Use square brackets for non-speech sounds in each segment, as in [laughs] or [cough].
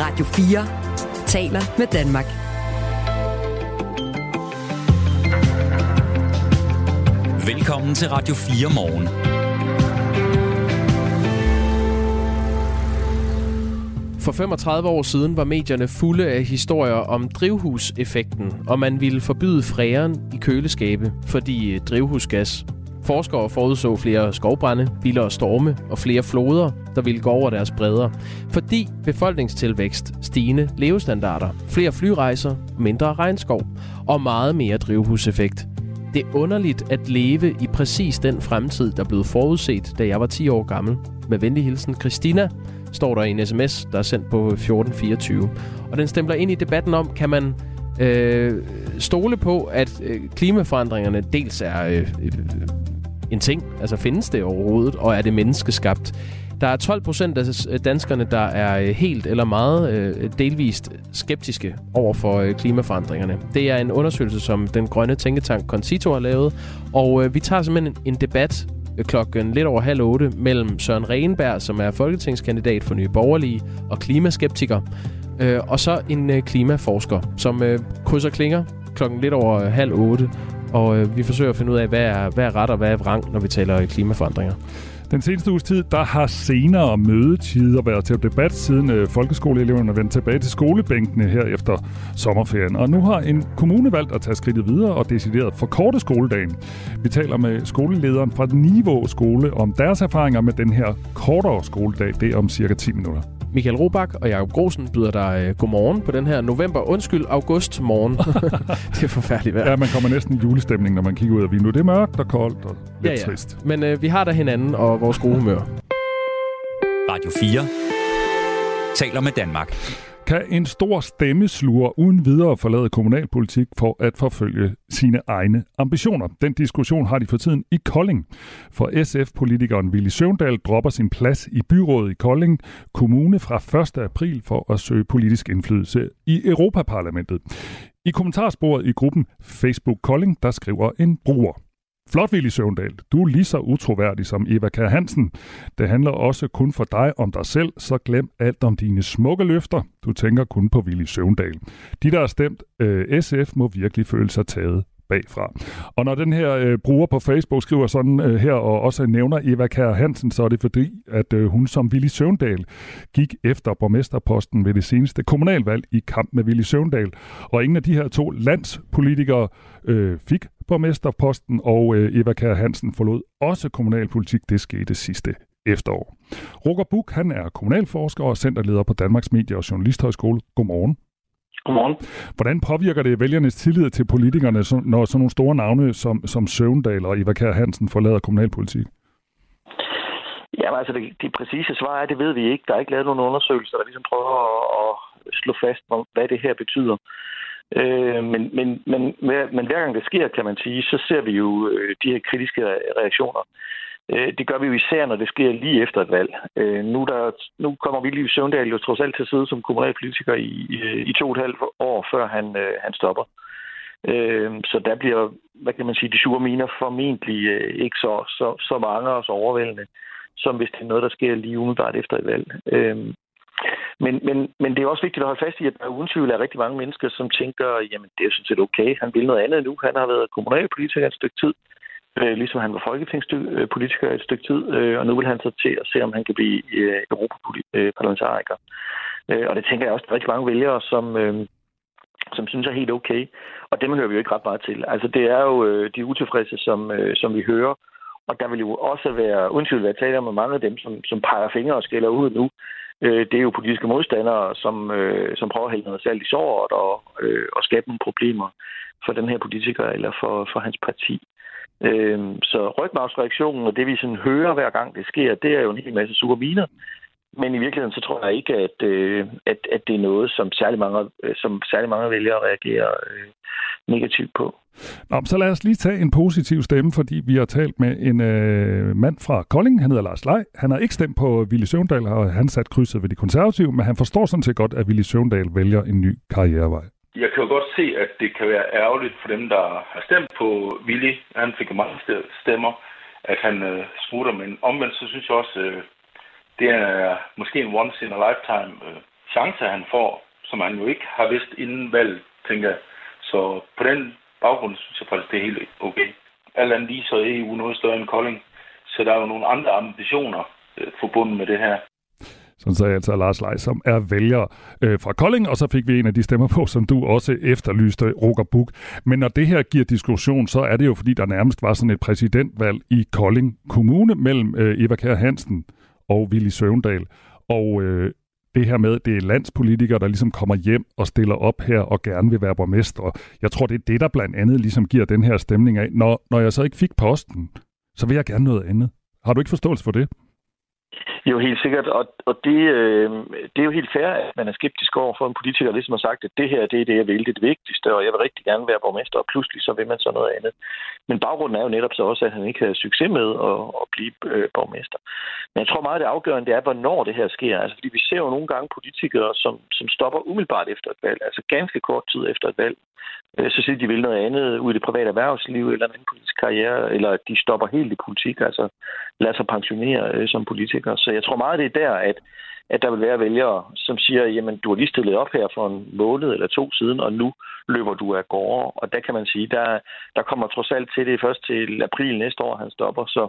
Radio 4 taler med Danmark. Velkommen til Radio 4 morgen. For 35 år siden var medierne fulde af historier om drivhuseffekten, og man ville forbyde fræren i køleskabe, fordi drivhusgas Forskere forudså flere skovbrænde, vildere storme og flere floder, der ville gå over deres bredder. Fordi befolkningstilvækst, stigende levestandarder, flere flyrejser, mindre regnskov og meget mere drivhuseffekt. Det er underligt at leve i præcis den fremtid, der blev forudset, da jeg var 10 år gammel. Med venlig hilsen Christina, står der i en sms, der er sendt på 1424. Og den stempler ind i debatten om, kan man øh, stole på, at øh, klimaforandringerne dels er øh, øh en ting? Altså findes det overhovedet, og er det menneskeskabt? Der er 12 procent af danskerne, der er øh, helt eller meget øh, delvist skeptiske over for øh, klimaforandringerne. Det er en undersøgelse, som den grønne tænketank Concito har lavet, og vi tager simpelthen en debat klokken lidt over halv otte mellem Søren Renberg, som er folketingskandidat for Nye Borgerlige og klimaskeptiker, og så en klimaforsker, som krydser klinger klokken lidt over halv otte og vi forsøger at finde ud af, hvad er, hvad er ret og hvad er vrang, når vi taler klimaforandringer. Den seneste uges tid, der har senere mødetider været til debat, siden øh, folkeskoleeleverne vendte tilbage til skolebænkene her efter sommerferien. Og nu har en kommune valgt at tage skridtet videre og decideret forkorte skoledagen. Vi taler med skolelederen fra Niveau skole om deres erfaringer med den her kortere skoledag. Det er om cirka 10 minutter. Michael Robach og Jakob Grosen byder dig øh, godmorgen på den her november, undskyld, august morgen. [laughs] det er forfærdeligt vejr. Ja, man kommer næsten i julestemning, når man kigger ud af vinduet. Det er mørkt og koldt og lidt ja, ja. trist. Men øh, vi har da hinanden og vores gode humør. Radio 4 taler med Danmark. Kan en stor stemmesluger uden videre forlade kommunalpolitik for at forfølge sine egne ambitioner? Den diskussion har de for tiden i Kolding. For SF-politikeren Willy Søvndal dropper sin plads i byrådet i Kolding Kommune fra 1. april for at søge politisk indflydelse i Europaparlamentet. I kommentarsporet i gruppen Facebook Kolding, der skriver en bruger. Flot, Willy Søvndal. Du er lige så utroværdig som Eva Kær Hansen. Det handler også kun for dig om dig selv, så glem alt om dine smukke løfter. Du tænker kun på Willy Søvndal. De, der har stemt øh, SF, må virkelig føle sig taget bagfra. Og når den her øh, bruger på Facebook skriver sådan øh, her, og også nævner Eva Kær Hansen, så er det fordi, at øh, hun som Willy Søvndal gik efter borgmesterposten ved det seneste kommunalvalg i kamp med Willy Søvndal. Og ingen af de her to landspolitikere øh, fik borgmesterposten, og øh, Eva Kær Hansen forlod også kommunalpolitik. Det skete sidste efterår. Roger Buk, han er kommunalforsker og centerleder på Danmarks Medie- og Journalisthøjskole. Godmorgen. Godmorgen. Hvordan påvirker det vælgernes tillid til politikerne, når sådan nogle store navne som, som Søvndal og Eva Kær Hansen forlader kommunalpolitik? Ja, altså det, det præcise svar er, det ved vi ikke. Der er ikke lavet nogen undersøgelser, der ligesom prøver at, at slå fast, hvad det her betyder. Øh, men, men, men, men hver gang det sker, kan man sige, så ser vi jo øh, de her kritiske reaktioner. Øh, det gør vi jo især, når det sker lige efter et valg. Øh, nu, der, nu kommer Ville Søvndal jo trods alt til at sidde som kommunalpolitiker i, i, to og et halvt år, før han, øh, han stopper. Så der bliver, hvad kan man sige, de sure miner formentlig ikke så, så, så mange og så overvældende, som hvis det er noget, der sker lige umiddelbart efter et valg. Men, men, men det er også vigtigt at holde fast i, at der uden tvivl er rigtig mange mennesker, som tænker, jamen det er sådan set okay, han vil noget andet nu. Han har været kommunalpolitiker et stykke tid, øh, ligesom han var folketingspolitiker et stykke tid, øh, og nu vil han så til at se, om han kan blive øh, europaparlamentariker. Øh, og det tænker jeg også, at der er rigtig mange vælgere, som, øh, som synes er helt okay. Og dem hører vi jo ikke ret meget til. Altså det er jo øh, de utilfredse, som, øh, som vi hører, og der vil jo også være, undskyld tvivl være tale om, mange af dem, som, som peger fingre og skælder ud nu, øh, det er jo politiske modstandere, som, øh, som prøver at hælde noget salt i såret og, øh, og skabe nogle problemer for den her politiker eller for, for hans parti. Øh, så rygmavsreaktionen og det, vi sådan hører hver gang det sker, det er jo en hel masse sure miner. Men i virkeligheden så tror jeg ikke, at, øh, at, at det er noget, som særlig mange, øh, som særlig mange vælgere reagerer øh, negativt på. Nå, så lad os lige tage en positiv stemme, fordi vi har talt med en øh, mand fra Kolding. Han hedder Lars Lej. Han har ikke stemt på Ville Søvndal, og han sat krydset ved de konservative, men han forstår sådan set godt, at Ville Søvndal vælger en ny karrierevej. Jeg kan jo godt se, at det kan være ærgerligt for dem, der har stemt på Willy. Han fik mange stemmer, at han øh, smutter, men omvendt så synes jeg også, øh, det er måske en once in a lifetime øh, chance, han får, som han jo ikke har vidst inden valget, tænker jeg. Så på den baggrund synes jeg faktisk, det er helt okay. Alt andet lige så er EU noget større end Kolding, så der er jo nogle andre ambitioner øh, forbundet med det her. Sådan sagde altså Lars Leis, som er vælger øh, fra Kolding, og så fik vi en af de stemmer på, som du også efterlyste, Roger Buk. Men når det her giver diskussion, så er det jo, fordi der nærmest var sådan et præsidentvalg i Kolding Kommune mellem øh, Eva Kær Hansen og Willy Søvndal. Og øh, det her med, det er landspolitikere, der ligesom kommer hjem og stiller op her og gerne vil være borgmester. Jeg tror, det er det, der blandt andet ligesom giver den her stemning af. Når, når jeg så ikke fik posten, så vil jeg gerne noget andet. Har du ikke forståelse for det? Jo, helt sikkert. Og, og det, øh, det er jo helt fair, at man er skeptisk over for en politiker, der ligesom har sagt, at det her det er det, jeg vil, det er det vigtigste, og jeg vil rigtig gerne være borgmester, og pludselig så vil man så noget andet. Men baggrunden er jo netop så også, at han ikke havde succes med at, at blive øh, borgmester. Men jeg tror meget, det afgørende det er, hvornår det her sker. Altså, fordi vi ser jo nogle gange politikere, som, som stopper umiddelbart efter et valg, altså ganske kort tid efter et valg, øh, så siger de, de vil noget andet ud i det private erhvervsliv, eller en anden politisk karriere, eller de stopper helt i politik, altså lader sig pensionere øh, som politiker. Så jeg tror meget, det er der, at, at der vil være vælgere, som siger, jamen, du har lige stillet op her for en måned eller to siden, og nu løber du af gårde. Og der kan man sige, der, der kommer trods alt til det først til april næste år, han stopper. Så,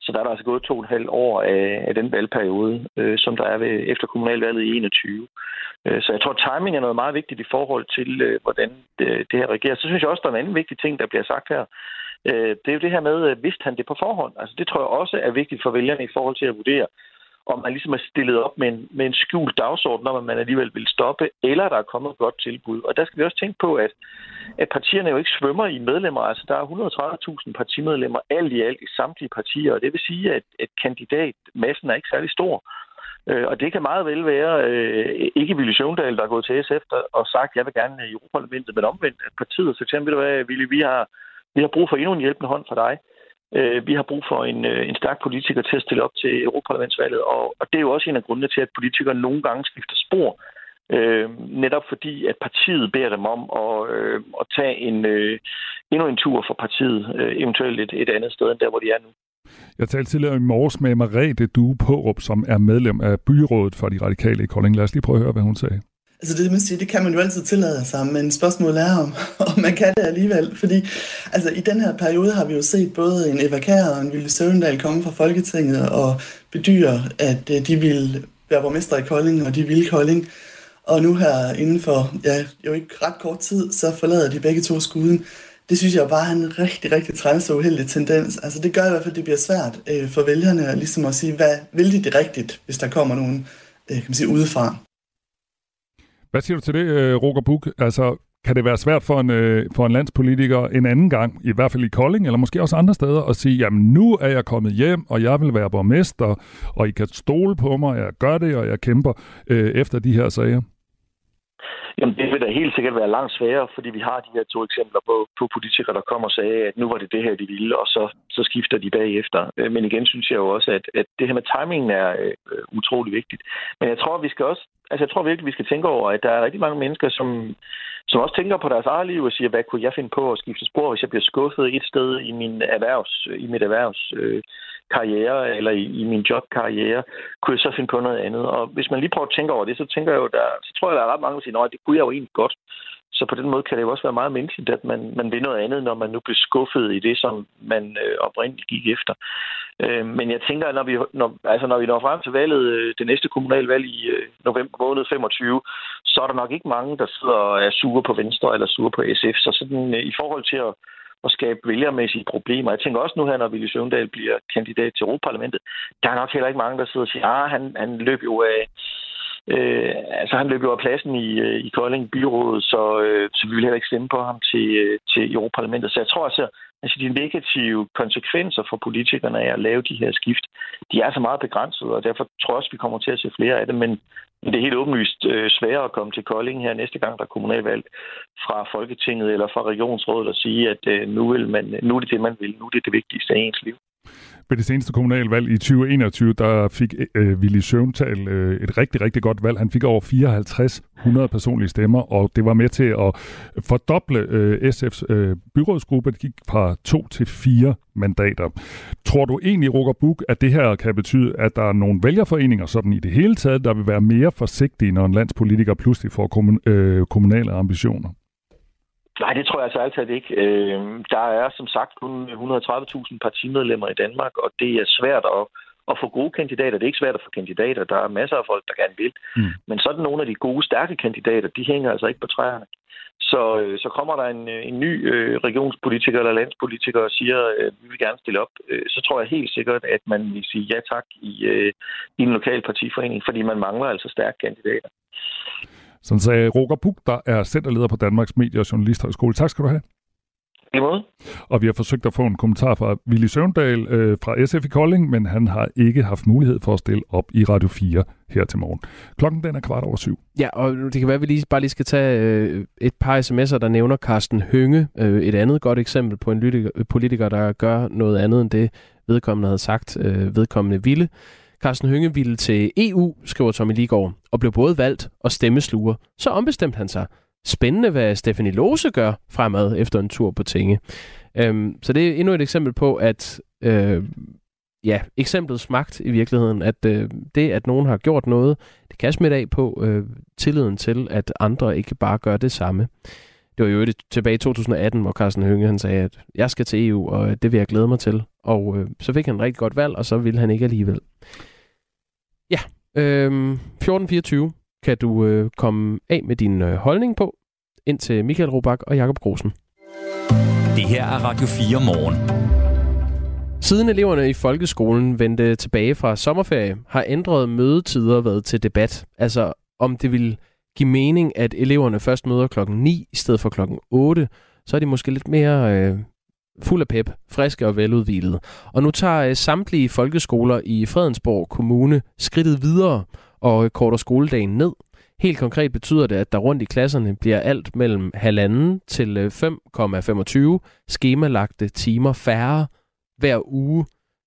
så der er der altså gået to og et halvt år af, af den valgperiode, øh, som der er ved, efter kommunalvalget i 21. Øh, så jeg tror, timing er noget meget vigtigt i forhold til, øh, hvordan det, det her regerer. Så synes jeg også, der er en anden vigtig ting, der bliver sagt her. Øh, det er jo det her med, at vidste han det på forhånd? Altså, det tror jeg også er vigtigt for vælgerne i forhold til at vurdere, om man ligesom er stillet op med en, med en skjult dagsorden, om man alligevel vil stoppe, eller der er kommet et godt tilbud. Og der skal vi også tænke på, at, at partierne jo ikke svømmer i medlemmer. Altså, der er 130.000 partimedlemmer alt i alt i samtlige partier, og det vil sige, at, at kandidatmassen er ikke særlig stor. Øh, og det kan meget vel være øh, ikke Ville Sjøndal, der er gået til SF og sagt, jeg vil gerne øh, i Europaparlamentet, men omvendt, at partiet så eksempel, hvad, Ville, vi har, vi har brug for endnu en hjælpende hånd fra dig. Øh, vi har brug for en, øh, en stærk politiker til at stille op til Europaparlamentsvalget, og, og det er jo også en af grundene til, at politikere nogle gange skifter spor, øh, netop fordi, at partiet beder dem om at, øh, at tage en, øh, endnu en tur for partiet, øh, eventuelt et, et andet sted end der, hvor de er nu. Jeg talte tidligere i morges med Marete Due Pårup, som er medlem af byrådet for de radikale i Kolding. Lad os lige prøve at høre, hvad hun sagde. Altså det, man siger, det kan man jo altid tillade sig, men spørgsmålet er, om, om man kan det alligevel. Fordi altså, i den her periode har vi jo set både en Eva Kær og en Ville Søvendal komme fra Folketinget og bedyre, at øh, de ville være borgmester i Kolding, og de ville Kolding. Og nu her inden for ja, jo ikke ret kort tid, så forlader de begge to skuden. Det synes jeg bare er en rigtig, rigtig træls og uheldig tendens. Altså det gør i hvert fald, at det bliver svært øh, for vælgerne ligesom at sige, hvad vil de det rigtigt, hvis der kommer nogen øh, kan man sige, udefra. Hvad siger du til det, øh, Roger Buk? Altså, kan det være svært for en, øh, for en landspolitiker en anden gang, i hvert fald i Kolding, eller måske også andre steder, at sige, jamen nu er jeg kommet hjem, og jeg vil være borgmester, og I kan stole på mig, jeg gør det, og jeg kæmper øh, efter de her sager? Jamen, det vil da helt sikkert være langt sværere, fordi vi har de her to eksempler på, på politikere, der kommer og sagde, at nu var det det her, de ville, og så, så skifter de bagefter. Øh, men igen synes jeg jo også, at, at det her med timingen er øh, utrolig vigtigt. Men jeg tror, vi skal også, altså jeg tror virkelig, vi skal tænke over, at der er rigtig mange mennesker, som, som også tænker på deres eget liv og siger, hvad kunne jeg finde på at skifte spor, hvis jeg bliver skuffet et sted i, min erhvervs, i mit erhvervs øh, karriere eller i, i min jobkarriere, kunne jeg så finde på noget andet. Og hvis man lige prøver at tænke over det, så tænker jeg jo, der, så tror jeg, der er ret mange, der siger, at det kunne jeg jo egentlig godt. Så på den måde kan det jo også være meget menneskeligt, at man, man vil noget andet, når man nu bliver skuffet i det, som man øh, oprindeligt gik efter. Øh, men jeg tænker, at når vi, når, altså når vi når frem til valget, øh, det næste kommunalvalg i øh, november måned 25, så er der nok ikke mange, der sidder og er sure på Venstre eller sure på SF. Så sådan, øh, i forhold til at at skabe vælgermæssige problemer. Jeg tænker også nu her, når Ville Søvndal bliver kandidat til Europaparlamentet, der er nok heller ikke mange, der sidder og siger, ah, han, han løb jo af, Øh, altså han løb jo af pladsen i, øh, i Kolding byrådet, så, øh, så vi vil heller ikke stemme på ham til, øh, til Europaparlamentet. Så jeg tror altså, altså de negative konsekvenser for politikerne af at lave de her skift, de er så meget begrænset, og derfor tror jeg også, vi kommer til at se flere af dem. Men det er helt åbenlyst øh, sværere at komme til Kolding her næste gang, der er kommunalvalg fra Folketinget eller fra regionsrådet og sige, at øh, nu, vil man, nu er det det, man vil. Nu er det det vigtigste af ens liv. Ved det seneste kommunalvalg i 2021, der fik øh, Willy Søvntal øh, et rigtig, rigtig godt valg. Han fik over 5400 personlige stemmer, og det var med til at fordoble øh, SF's øh, byrådsgruppe. Det gik fra to til fire mandater. Tror du egentlig, Roger Buk, at det her kan betyde, at der er nogle vælgerforeninger, sådan i det hele taget, der vil være mere forsigtige, når en landspolitiker pludselig får kommun- øh, kommunale ambitioner? Nej, det tror jeg altså altid ikke. Øh, der er som sagt kun 130.000 partimedlemmer i Danmark, og det er svært at, at få gode kandidater. Det er ikke svært at få kandidater. Der er masser af folk, der gerne vil. Mm. Men sådan nogle af de gode, stærke kandidater, de hænger altså ikke på træerne. Så, øh, så kommer der en, en ny øh, regionspolitiker eller landspolitiker og siger, øh, vi vil gerne stille op, øh, så tror jeg helt sikkert, at man vil sige ja tak i, øh, i en lokal partiforening, fordi man mangler altså stærke kandidater. Som sagde Roger Puk, der er centerleder på Danmarks Medie- og Journalisthøjskole. Tak skal du have. I måde. Og vi har forsøgt at få en kommentar fra Willy Søvndal øh, fra SF i Kolding, men han har ikke haft mulighed for at stille op i Radio 4 her til morgen. Klokken den er kvart over syv. Ja, og det kan være, at vi lige, bare lige skal tage øh, et par sms'er, der nævner Carsten Hønge. Øh, et andet godt eksempel på en lytiker, politiker, der gør noget andet end det, vedkommende havde sagt, øh, vedkommende ville. Carsten Hønge ville til EU, skriver Tommy Ligård, og blev både valgt og stemmesluger. Så ombestemte han sig. Spændende, hvad Stephanie Lose gør fremad efter en tur på tinge. Øhm, så det er endnu et eksempel på, at øh, ja, eksemplet smagt i virkeligheden, at øh, det, at nogen har gjort noget, det kan smitte af på øh, tilliden til, at andre ikke bare gør det samme. Det var jo det tilbage i 2018, hvor Carsten Hønge han sagde, at jeg skal til EU, og det vil jeg glæde mig til. Og øh, så fik han et rigtig godt valg, og så ville han ikke alligevel. Ja, øh, 1424 kan du øh, komme af med din øh, holdning på, ind til Michael Robach og Jakob Grosen. Det her er Radio 4 morgen. Siden eleverne i folkeskolen vendte tilbage fra sommerferie, har ændret mødetider været til debat. Altså om det vil give mening, at eleverne først møder klokken 9 i stedet for klokken 8, så er de måske lidt mere øh, fuld af pep, friske og veludvilede. Og nu tager øh, samtlige folkeskoler i Fredensborg Kommune skridtet videre og korter skoledagen ned. Helt konkret betyder det, at der rundt i klasserne bliver alt mellem halvanden til øh, 5,25 skemalagte timer færre hver uge.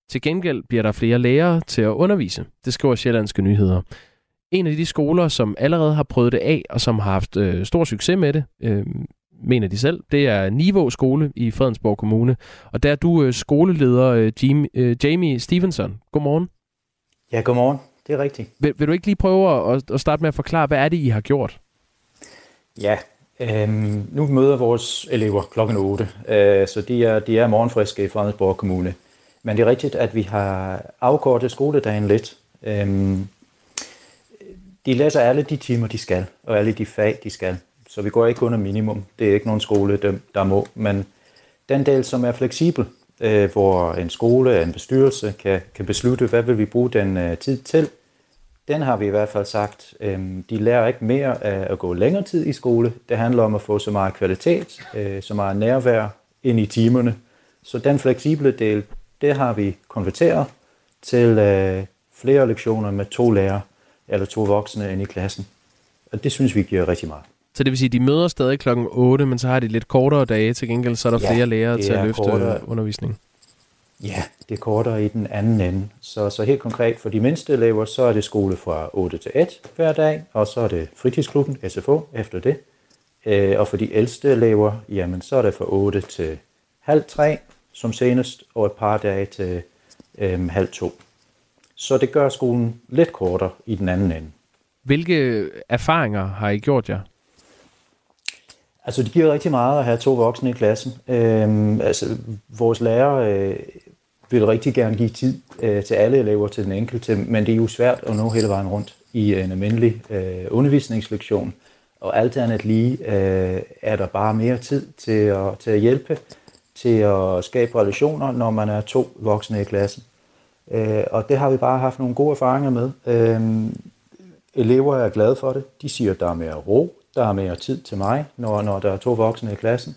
Til gengæld bliver der flere lærere til at undervise. Det skriver Sjællandske Nyheder. En af de skoler, som allerede har prøvet det af, og som har haft øh, stor succes med det, øh, mener de selv, det er Niveau Skole i Fredensborg Kommune. Og der er du øh, skoleleder, øh, Jamie, øh, Jamie Stevenson. Godmorgen. Ja, godmorgen. Det er rigtigt. Vil, vil du ikke lige prøve at, at starte med at forklare, hvad er det, I har gjort? Ja, øhm, nu møder vores elever klokken 8, øh, så de er, de er morgenfriske i Fredensborg Kommune. Men det er rigtigt, at vi har afkortet skoledagen lidt. Øhm, de læser alle de timer, de skal, og alle de fag, de skal. Så vi går ikke under minimum. Det er ikke nogen skole, der, der må. Men den del, som er fleksibel, øh, hvor en skole, en bestyrelse kan, kan beslutte, hvad vil vi bruge den øh, tid til, den har vi i hvert fald sagt, øh, de lærer ikke mere af at gå længere tid i skole. Det handler om at få så meget kvalitet, øh, så meget nærvær ind i timerne. Så den fleksible del, det har vi konverteret til øh, flere lektioner med to lærere eller to voksne ind i klassen. Og det synes vi giver rigtig meget. Så det vil sige, at de møder stadig klokken 8, men så har de lidt kortere dage. Til gengæld så er der ja, flere lærere til at løfte kortere. undervisning. Ja, det er kortere i den anden ende. Så, så helt konkret for de mindste elever, så er det skole fra 8 til 1 hver dag, og så er det fritidsklubben, SFO, efter det. Øh, og for de ældste elever, jamen så er det fra 8 til halv 3 som senest, og et par dage til øh, halv 2. Så det gør skolen lidt kortere i den anden ende. Hvilke erfaringer har I gjort jer? Altså, det giver rigtig meget at have to voksne i klassen. Øhm, altså, vores lærer øh, vil rigtig gerne give tid øh, til alle elever, til den enkelte, men det er jo svært at nå hele vejen rundt i en almindelig øh, undervisningslektion. Og alt andet lige øh, er der bare mere tid til at, til at hjælpe, til at skabe relationer, når man er to voksne i klassen. Øh, og det har vi bare haft nogle gode erfaringer med. Øh, elever er glade for det. De siger, at der er mere ro, der er mere tid til mig, når, når der er to voksne i klassen.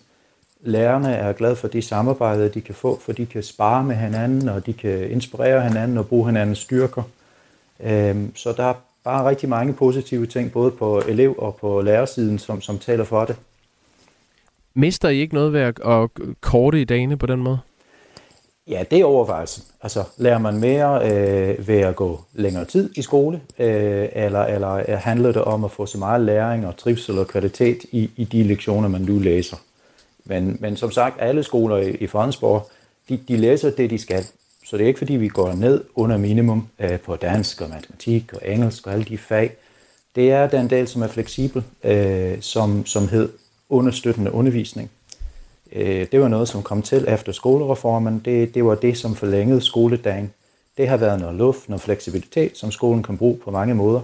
Lærerne er glade for de samarbejder, de kan få, for de kan spare med hinanden, og de kan inspirere hinanden og bruge hinandens styrker. Øhm, så der er bare rigtig mange positive ting, både på elev- og på lærersiden, som, som taler for det. Mister I ikke noget ved at korte i dagene på den måde? Ja, det er overvejelsen. Altså, lærer man mere øh, ved at gå længere tid i skole, øh, eller, eller øh, handler det om at få så meget læring og trivsel og kvalitet i, i de lektioner, man nu læser? Men, men som sagt, alle skoler i, i Fredensborg, de, de læser det, de skal. Så det er ikke fordi, vi går ned under minimum øh, på dansk og matematik og engelsk og alle de fag. Det er den del, som er fleksibel, øh, som, som hed understøttende undervisning. Øh, det var noget, som kom til efter skolereformen. Det, det var det, som forlængede skoledagen. Det har været noget luft, noget fleksibilitet, som skolen kan bruge på mange måder.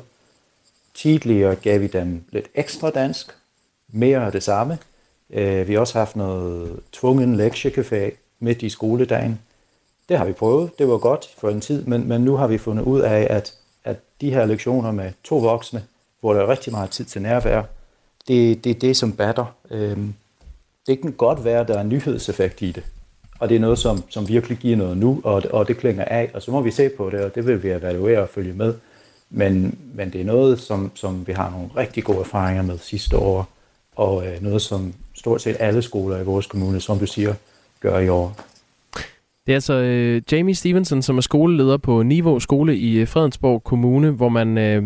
Tidligere gav vi dem lidt ekstra dansk, mere af det samme. Øh, vi har også haft noget tvungen lektiecafé midt i skoledagen. Det har vi prøvet. Det var godt for en tid, men, men nu har vi fundet ud af, at, at de her lektioner med to voksne, hvor der er rigtig meget tid til nærvær, det, det er det, som batter. Øhm, det kan godt være, at der er en nyhedseffekt i det, og det er noget, som, som virkelig giver noget nu, og, og det klinger af, og så må vi se på det, og det vil vi evaluere og følge med. Men, men det er noget, som, som vi har nogle rigtig gode erfaringer med sidste år, og øh, noget, som stort set alle skoler i vores kommune, som du siger, gør i år. Det er altså øh, Jamie Stevenson, som er skoleleder på Niveau Skole i øh, Fredensborg Kommune, hvor man øh,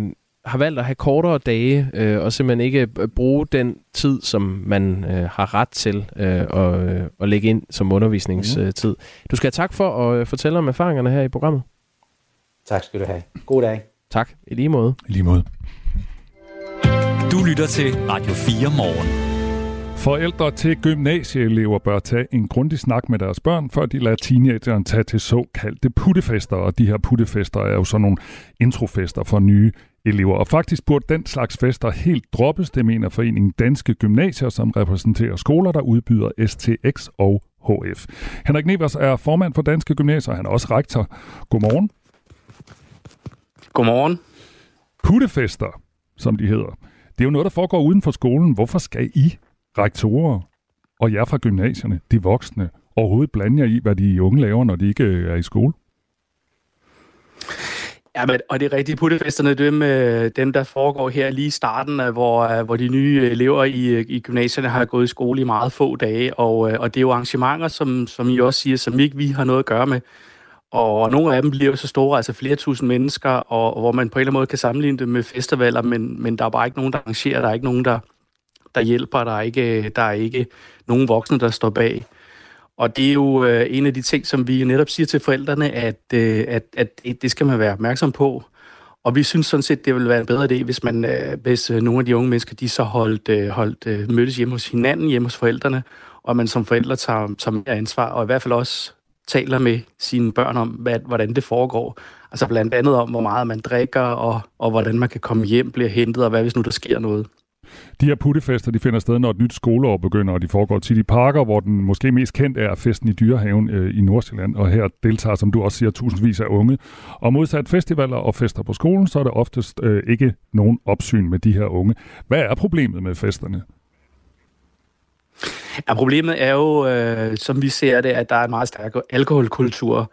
har valgt at have kortere dage øh, og simpelthen ikke øh, bruge den tid, som man øh, har ret til øh, at, øh, at lægge ind som undervisningstid. Du skal have tak for at øh, fortælle om erfaringerne her i programmet. Tak skal du have. God dag. Tak. I lige måde. I lige måde. Du lytter til Radio 4 morgen. Forældre til gymnasieelever bør tage en grundig snak med deres børn, før de lader teenageren tage til såkaldte puttefester. Og de her puttefester er jo sådan nogle introfester for nye elever. Og faktisk burde den slags fester helt droppes, det mener foreningen Danske Gymnasier, som repræsenterer skoler, der udbyder STX og HF. Henrik Nevers er formand for Danske Gymnasier, han er også rektor. Godmorgen. Godmorgen. Puttefester, som de hedder, det er jo noget, der foregår uden for skolen. Hvorfor skal I rektorer og jer fra gymnasierne, de voksne, overhovedet blande jer i, hvad de unge laver, når de ikke øh, er i skole? Ja, men, og det er rigtigt, puttefesterne, dem, øh, dem der foregår her lige i starten, hvor, øh, hvor de nye elever i, i gymnasierne har gået i skole i meget få dage, og, og det er jo arrangementer, som, som I også siger, som ikke vi har noget at gøre med. Og nogle af dem bliver jo så store, altså flere tusind mennesker, og, og hvor man på en eller anden måde kan sammenligne det med festivaler, men, men der er bare ikke nogen, der arrangerer, der er ikke nogen, der, der hjælper. Der er ikke, der er ikke nogen voksne, der står bag. Og det er jo øh, en af de ting, som vi netop siger til forældrene, at, øh, at, at det skal man være opmærksom på. Og vi synes sådan set, det vil være en bedre idé, hvis, man, øh, hvis øh, nogle af de unge mennesker, de så holdt, øh, holdt øh, mødtes hjemme hos hinanden, hjemme hos forældrene, og man som forældre tager, tager mere ansvar, og i hvert fald også taler med sine børn om, hvad, hvordan det foregår. Altså blandt andet om, hvor meget man drikker, og, og hvordan man kan komme hjem, bliver hentet, og hvad hvis nu der sker noget. De her puttefester, de finder sted, når et nyt skoleår begynder, og de foregår tit i parker, hvor den måske mest kendt er festen i Dyrehaven øh, i Nordsjælland, og her deltager, som du også siger, tusindvis af unge. Og modsat festivaler og fester på skolen, så er der oftest øh, ikke nogen opsyn med de her unge. Hvad er problemet med festerne? Ja, problemet er jo, øh, som vi ser det, at der er en meget stærk alkoholkultur,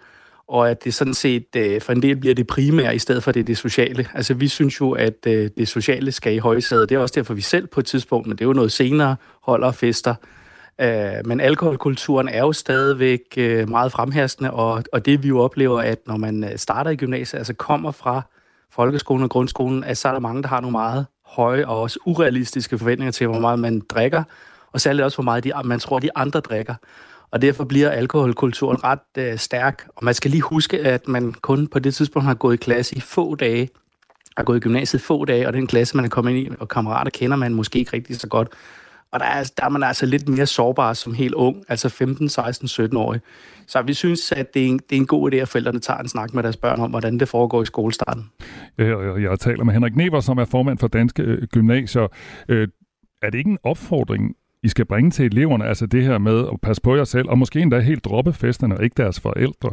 og at det sådan set øh, for en del bliver det primære i stedet for det, det sociale. Altså vi synes jo, at øh, det sociale skal i højsædet. Det er også derfor, vi selv på et tidspunkt, men det er jo noget senere, holder fester. Øh, men alkoholkulturen er jo stadigvæk øh, meget fremherskende, og, og det vi jo oplever, at når man øh, starter i gymnasiet, altså kommer fra folkeskolen og grundskolen, at så er der mange, der har nogle meget høje og også urealistiske forventninger til, hvor meget man drikker, og særligt også, hvor meget de, man tror, de andre drikker og derfor bliver alkoholkulturen ret øh, stærk. Og man skal lige huske, at man kun på det tidspunkt har gået i klasse i få dage, har gået i gymnasiet få dage, og den klasse, man er kommet ind i, og kammerater kender man måske ikke rigtig så godt. Og der er, altså, der er man altså lidt mere sårbar som helt ung, altså 15, 16, 17 år. Så vi synes, at det er, en, det er en god idé, at forældrene tager en snak med deres børn om, hvordan det foregår i skolestarten. Øh, jeg, jeg taler med Henrik Never, som er formand for Danske øh, Gymnasier. Øh, er det ikke en opfordring i skal bringe til eleverne, altså det her med at passe på jer selv, og måske endda helt droppe festerne og ikke deres forældre.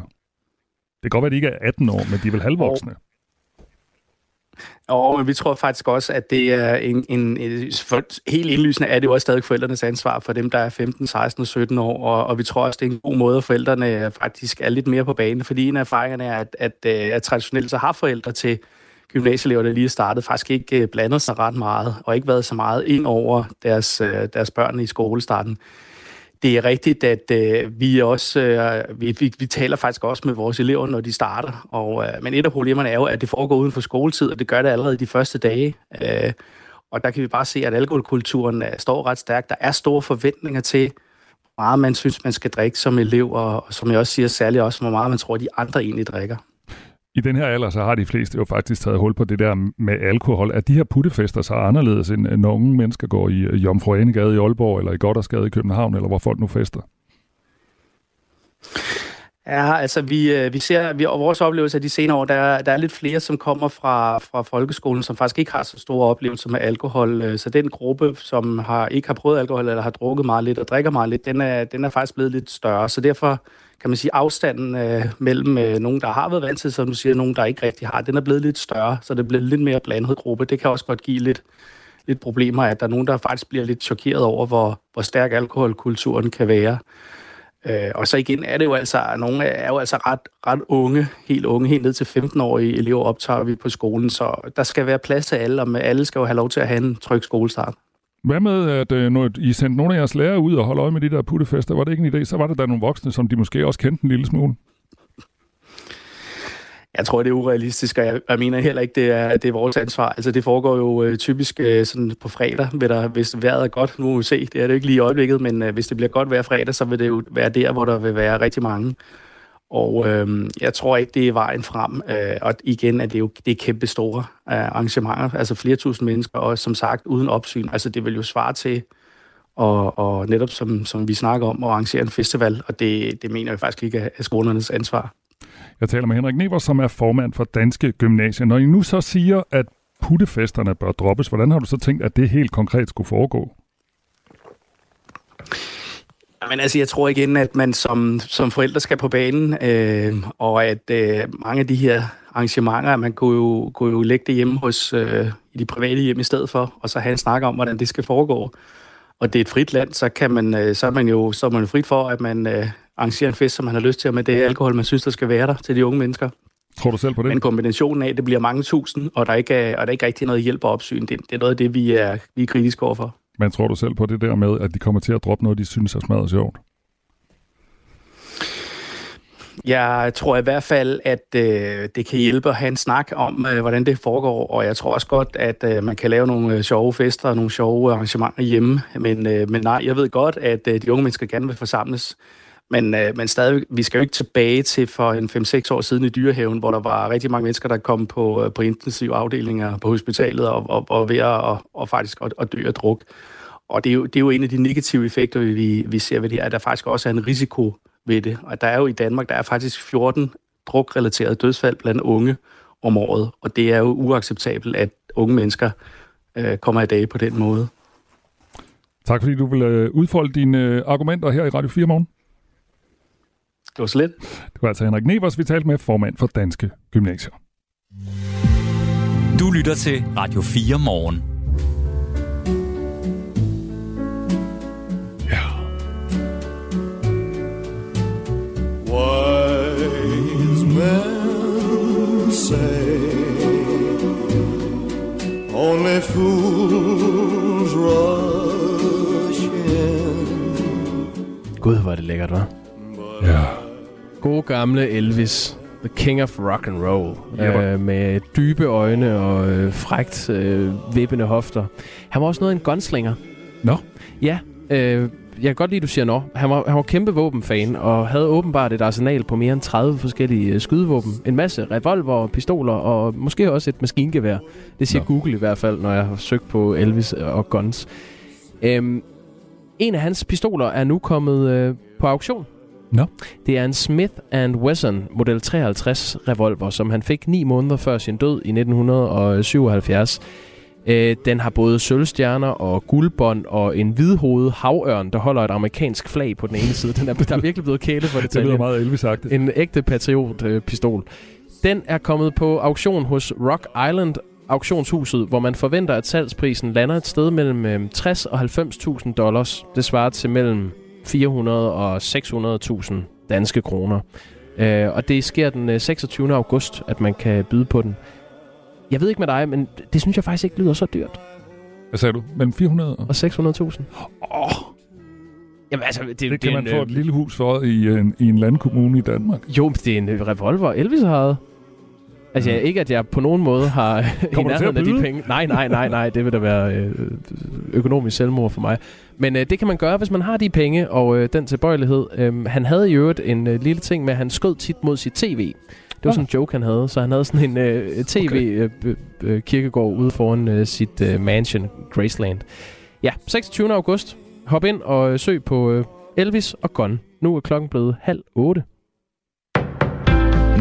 Det kan godt være, at de ikke er 18 år, men de er vel halvvoksne. Og men vi tror faktisk også, at det er en, en, en helt indlysende er det jo også stadig forældrenes ansvar for dem, der er 15, 16 og 17 år, og, og vi tror også, det er en god måde, at forældrene faktisk er lidt mere på banen, fordi en af erfaringerne er, at, at, øh, at traditionelt så har forældre til gymnasieelever, der lige er startet, faktisk ikke øh, blandet sig ret meget, og ikke været så meget ind over deres, øh, deres børn i skolestarten. det er rigtigt, at øh, vi også øh, vi, vi, vi taler faktisk også med vores elever, når de starter. Og, øh, men et af problemerne er jo, at det foregår uden for skoletid, og det gør det allerede de første dage. Øh, og der kan vi bare se, at alkoholkulturen øh, står ret stærkt. Der er store forventninger til, hvor meget man synes, man skal drikke som elev, og, og som jeg også siger, særligt også, hvor meget man tror, de andre egentlig drikker. I den her alder, så har de fleste jo faktisk taget hul på det der med alkohol. Er de her puttefester så anderledes, end når unge mennesker går i Jomfru Anegade i Aalborg, eller i Goddersgade i København, eller hvor folk nu fester? Ja, altså vi, øh, vi ser, vi, og vores oplevelse af de senere år, der, der er lidt flere, som kommer fra, fra folkeskolen, som faktisk ikke har så store oplevelser med alkohol. Øh, så den gruppe, som har, ikke har prøvet alkohol, eller har drukket meget lidt og drikker meget lidt, den er, den er faktisk blevet lidt større. Så derfor kan man sige, afstanden øh, mellem øh, nogen, der har været vant til, som du siger, nogen, der ikke rigtig har, den er blevet lidt større, så det bliver lidt mere blandet gruppe. Det kan også godt give lidt, lidt problemer, at der er nogen, der faktisk bliver lidt chokeret over, hvor, hvor stærk alkoholkulturen kan være. Øh, og så igen er det jo altså, nogle er jo altså ret, ret unge, helt unge, helt ned til 15-årige elever optager vi på skolen, så der skal være plads til alle, og alle skal jo have lov til at have en tryg skolestart. Hvad med, at øh, når I sendte nogle af jeres lærere ud og holde øje med de der puttefester, var det ikke en idé? Så var der da nogle voksne, som de måske også kendte en lille smule. Jeg tror, det er urealistisk, og jeg, jeg mener heller ikke, det er, det er vores ansvar. Altså, det foregår jo øh, typisk øh, sådan på fredag, vil der, hvis vejret er godt. Nu må vi se, det er det ikke lige i øjeblikket, men øh, hvis det bliver godt hver fredag, så vil det jo være der, hvor der vil være rigtig mange. Og øh, jeg tror ikke, det er vejen frem. Øh, og igen at det er jo det er kæmpe store øh, arrangementer, altså flere tusind mennesker, og som sagt uden opsyn. Altså det vil jo svare til, og, og netop som, som vi snakker om, at arrangere en festival, og det, det mener jeg faktisk ikke er skolernes ansvar. Jeg taler med Henrik Never, som er formand for Danske Gymnasier. Når I nu så siger, at puttefesterne bør droppes, hvordan har du så tænkt, at det helt konkret skulle foregå? Men altså, jeg tror igen, at man som, som forældre skal på banen, øh, og at øh, mange af de her arrangementer, man kunne jo, kunne jo lægge det hjemme hos, øh, i de private hjem i stedet for, og så have en snak om, hvordan det skal foregå. Og det er et frit land, så, kan man, øh, så er man jo så er man frit for, at man øh, arrangerer en fest, som man har lyst til, og med det alkohol, man synes, der skal være der til de unge mennesker. Tror du selv på det? Men kombinationen af, at det bliver mange tusind, og der ikke er, og der ikke rigtig noget hjælp og opsyn, det, det er noget af det, vi er, vi er kritiske overfor. Men tror du selv på det der med, at de kommer til at droppe noget, de synes er smadret sjovt? Jeg tror i hvert fald, at øh, det kan hjælpe at have en snak om, øh, hvordan det foregår, og jeg tror også godt, at øh, man kan lave nogle øh, sjove fester og nogle sjove arrangementer hjemme. Men, øh, men nej, jeg ved godt, at øh, de unge mennesker gerne vil forsamles. Men, øh, men stadig, vi skal jo ikke tilbage til for en 5-6 år siden i dyrehaven, hvor der var rigtig mange mennesker, der kom på, øh, på intensive afdelinger på hospitalet og, og, og ved at og, og faktisk at, at dø af druk. Og det er, jo, det er jo en af de negative effekter, vi, vi ser ved det her, at der faktisk også er en risiko ved det. Og der er jo i Danmark, der er faktisk 14 drukrelaterede dødsfald blandt unge om året, og det er jo uacceptabelt, at unge mennesker øh, kommer i dag på den måde. Tak fordi du vil øh, udfolde dine øh, argumenter her i Radio 4 morgen. Det var så lidt. Det var altså Henrik Nevers, vi talte med formand for Danske Gymnasier. Du lytter til Radio 4 morgen. Ja. Wise men say Only fools rush in Gud, hvor er det lækkert, hva'? Ja. God gamle Elvis. The King of Rock and Roll. Yep. Øh, med dybe øjne og øh, frægt øh, vippende hofter. Han var også noget af en gunslinger. Nå. Ja, øh, jeg kan godt lide, at du siger nå. Han var, han var kæmpe våbenfan, og havde åbenbart et arsenal på mere end 30 forskellige øh, skydevåben. En masse revolver, pistoler og måske også et maskingevær. Det siger Nå. Google i hvert fald, når jeg har søgt på Elvis og guns. Øhm, en af hans pistoler er nu kommet øh, på auktion. Nå. Det er en Smith Wesson Model 53 revolver, som han fik ni måneder før sin død i 1977. Øh, den har både sølvstjerner og guldbånd og en hvidhovedet havørn, der holder et amerikansk flag på den ene side. Den er, der er virkelig blevet kælet for [laughs] Det detaljen. lyder meget Elvis-agtigt. En ægte patriot-pistol. Den er kommet på auktion hos Rock Island auktionshuset, hvor man forventer, at salgsprisen lander et sted mellem øh, 60 og 90.000 dollars. Det svarer til mellem 400 og 600.000 danske kroner. Øh, og det sker den øh, 26. august, at man kan byde på den. Jeg ved ikke med dig, men det synes jeg faktisk ikke lyder så dyrt. Hvad sagde du? Mellem 400 og... Og 600.000? Åh, Jamen altså, det, Det, det kan er man en, få øh, et lille hus for i en, i en landkommune i Danmark. Jo, det er en øh, revolver, Elvis har ejet. Altså, jeg, ikke at jeg på nogen måde har [laughs] i nærheden af de penge. Nej, nej, nej, nej, det vil da være øh, økonomisk selvmord for mig. Men øh, det kan man gøre, hvis man har de penge og øh, den tilbøjelighed. Øhm, han havde i øvrigt en øh, lille ting med, at han skød tit mod sit tv. Det var sådan en joke, han havde. Så han havde sådan en øh, tv-kirkegård ude foran øh, sit øh, mansion, Graceland. Ja, 26. august. Hop ind og øh, søg på øh, Elvis og Gun. Nu er klokken blevet halv otte.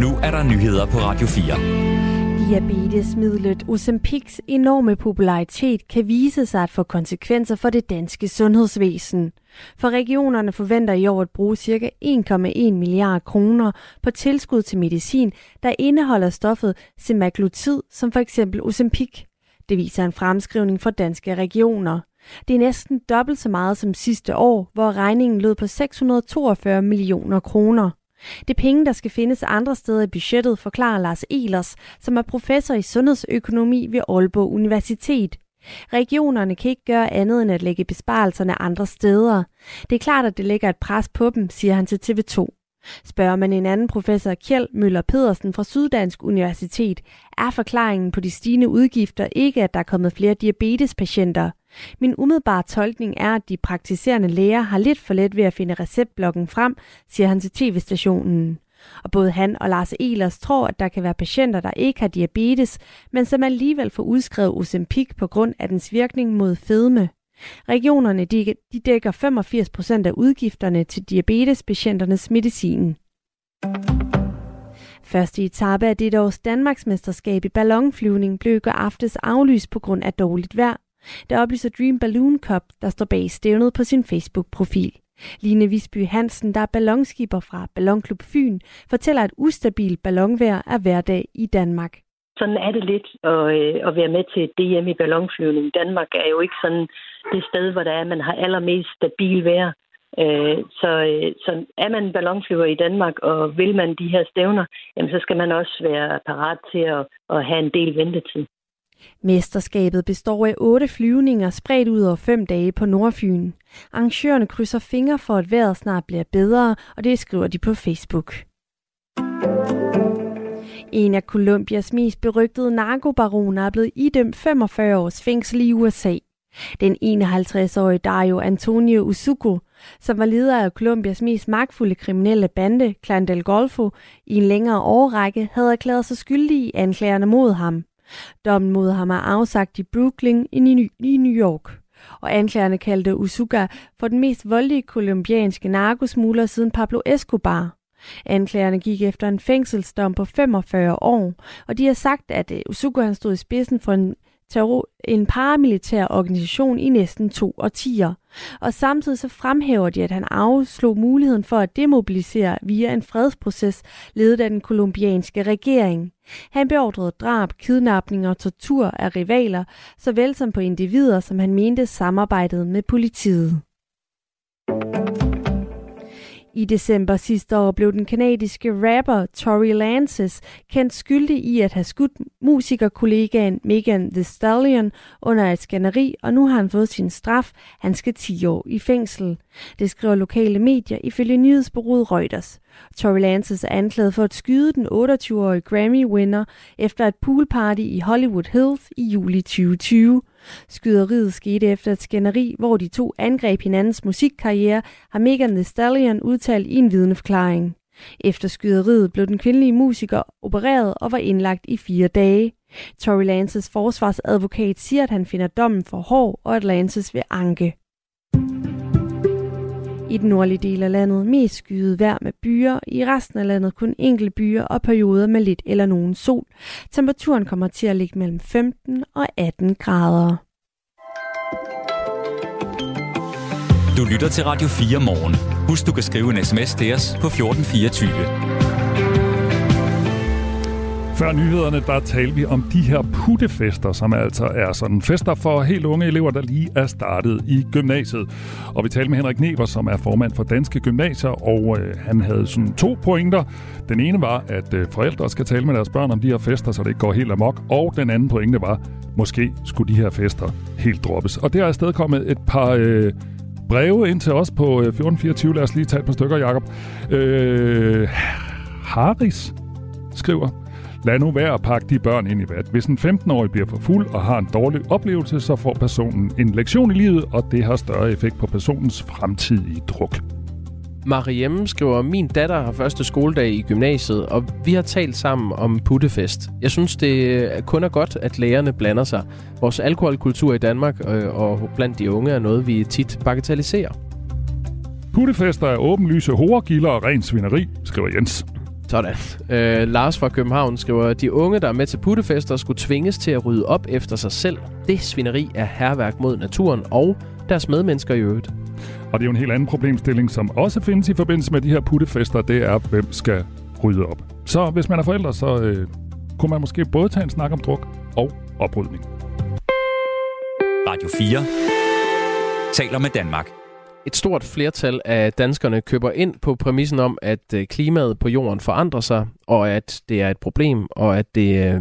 Nu er der nyheder på Radio 4. Diabetesmidlet Ozempics enorme popularitet kan vise sig at få konsekvenser for det danske sundhedsvæsen. For regionerne forventer i år at bruge ca. 1,1 milliard kroner på tilskud til medicin, der indeholder stoffet semaglutid, som for eksempel Ozempic. Det viser en fremskrivning fra danske regioner. Det er næsten dobbelt så meget som sidste år, hvor regningen lød på 642 millioner kroner. Det er penge, der skal findes andre steder i budgettet, forklarer Lars Elers, som er professor i sundhedsøkonomi ved Aalborg Universitet. Regionerne kan ikke gøre andet end at lægge besparelserne andre steder. Det er klart, at det lægger et pres på dem, siger han til TV2. Spørger man en anden professor, Kjeld Møller Pedersen fra Syddansk Universitet, er forklaringen på de stigende udgifter ikke, at der er kommet flere diabetespatienter. Min umiddelbare tolkning er, at de praktiserende læger har lidt for let ved at finde receptblokken frem, siger han til tv-stationen. Og både han og Lars Elers tror, at der kan være patienter, der ikke har diabetes, men som alligevel får udskrevet Ozempic på grund af dens virkning mod fedme. Regionerne de, de dækker 85 procent af udgifterne til diabetespatienternes medicin. Første etape af dette års Danmarksmesterskab i ballonflyvning blev i går aftes aflyst på grund af dårligt vejr. Der oplyser Dream Balloon Cup, der står bag stævnet på sin Facebook-profil. Line Visby Hansen, der er ballonskipper fra Ballonklub Fyn, fortæller, at ustabilt ballonvejr er hverdag i Danmark. Sådan er det lidt at, øh, at være med til DM i ballonflyvning. Danmark er jo ikke sådan det sted, hvor der er, man har allermest stabil vejr. Øh, så, øh, så er man ballonflyver i Danmark, og vil man de her stævner, jamen, så skal man også være parat til at, at have en del ventetid. Mesterskabet består af otte flyvninger spredt ud over fem dage på Nordfyn. Arrangørerne krydser fingre for, at vejret snart bliver bedre, og det skriver de på Facebook. En af Colombias mest berygtede narkobaroner er blevet idømt 45 års fængsel i USA. Den 51-årige Dario Antonio Usuko, som var leder af Colombias mest magtfulde kriminelle bande, Clan del Golfo, i en længere årrække, havde erklæret sig skyldig i anklagerne mod ham. Dommen mod ham er afsagt i Brooklyn i New York. Og anklagerne kaldte Usuka for den mest voldelige kolumbianske narkosmugler siden Pablo Escobar. Anklagerne gik efter en fængselsdom på 45 år, og de har sagt, at øh, Usuka han stod i spidsen for en, terror, en paramilitær organisation i næsten to årtier. Og samtidig så fremhæver de, at han afslog muligheden for at demobilisere via en fredsproces ledet af den kolumbianske regering. Han beordrede drab, kidnapning og tortur af rivaler, såvel som på individer, som han mente samarbejdede med politiet. I december sidste år blev den kanadiske rapper Tory Lances kendt skyldig i at have skudt musikerkollegaen Megan The Stallion under et skænderi, og nu har han fået sin straf. Han skal 10 år i fængsel. Det skriver lokale medier ifølge nyhedsbureauet Reuters. Tory Lances er anklaget for at skyde den 28-årige Grammy-winner efter et poolparty i Hollywood Hills i juli 2020. Skyderiet skete efter et skænderi, hvor de to angreb hinandens musikkarriere, har Megan Thee Stallion udtalt i en vidneforklaring. Efter skyderiet blev den kvindelige musiker opereret og var indlagt i fire dage. Tory Lances forsvarsadvokat siger, at han finder dommen for hård, og at Lances vil anke. I den nordlige del af landet mest skyet vejr med byer, i resten af landet kun enkelte byer og perioder med lidt eller nogen sol. Temperaturen kommer til at ligge mellem 15 og 18 grader. Du lytter til Radio 4 morgen. Husk, du kan skrive en sms til os på 1424. Før nyhederne, der talte vi om de her puttefester, som altså er sådan fester for helt unge elever, der lige er startet i gymnasiet. Og vi talte med Henrik Never, som er formand for Danske Gymnasier, og øh, han havde sådan to pointer. Den ene var, at øh, forældre skal tale med deres børn om de her fester, så det ikke går helt amok. Og den anden pointe var, måske skulle de her fester helt droppes. Og det har afsted kommet et par... Øh, breve ind til os på øh, 1424. Lad os lige tage et par stykker, Jacob. Øh, Haris skriver, Lad nu være at pakke de børn ind i vat. Hvis en 15-årig bliver for fuld og har en dårlig oplevelse, så får personen en lektion i livet, og det har større effekt på personens fremtidige druk. Mariem skriver, min datter har første skoledag i gymnasiet, og vi har talt sammen om puttefest. Jeg synes, det kun er godt, at lærerne blander sig. Vores alkoholkultur i Danmark øh, og blandt de unge er noget, vi tit bagatelliserer. Puttefester er åbenlyse horegilder og ren svineri, skriver Jens. Sådan. Øh, Lars fra København skriver, de unge, der er med til puttefester, skulle tvinges til at rydde op efter sig selv. Det svineri er herværk mod naturen og deres medmennesker i øvrigt. Og det er jo en helt anden problemstilling, som også findes i forbindelse med de her puttefester, det er, hvem skal rydde op. Så hvis man er forældre, så øh, kunne man måske både tage en snak om druk og oprydning. Radio 4 taler med Danmark. Et stort flertal af danskerne køber ind på præmissen om, at øh, klimaet på jorden forandrer sig, og at det er et problem, og at det øh,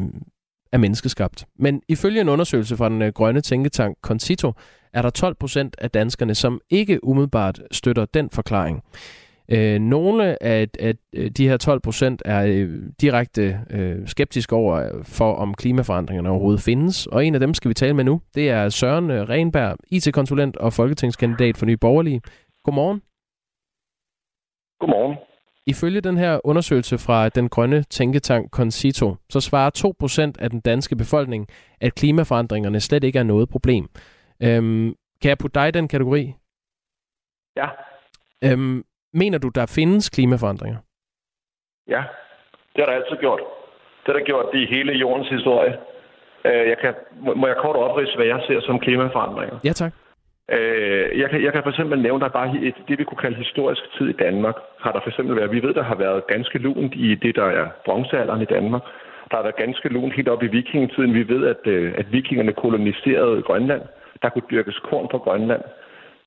er menneskeskabt. Men ifølge en undersøgelse fra den øh, grønne tænketank Concito, er der 12 procent af danskerne, som ikke umiddelbart støtter den forklaring. Øh, nogle af, af de her 12 procent er øh, direkte øh, skeptiske over for, om klimaforandringerne overhovedet findes. Og en af dem skal vi tale med nu. Det er Søren Renberg, IT-konsulent og folketingskandidat for Nye Borgerlige. Godmorgen. Godmorgen. Ifølge den her undersøgelse fra den grønne tænketank Concito, så svarer 2% af den danske befolkning, at klimaforandringerne slet ikke er noget problem. Øhm, kan jeg putte dig i den kategori? Ja. Øhm, mener du, der findes klimaforandringer? Ja, det har der altid gjort. Det har der gjort i hele jordens historie. Øh, jeg kan, må jeg kort oprise, hvad jeg ser som klimaforandringer? Ja, tak. Øh, jeg, kan, jeg kan for eksempel nævne, at bare et, det, vi kunne kalde historisk tid i Danmark, har der for eksempel været, vi ved, der har været ganske lunt i det, der er bronzealderen i Danmark. Der har været ganske lunt helt op i vikingetiden. Vi ved, at, øh, at vikingerne koloniserede Grønland. Der kunne dyrkes korn på Grønland.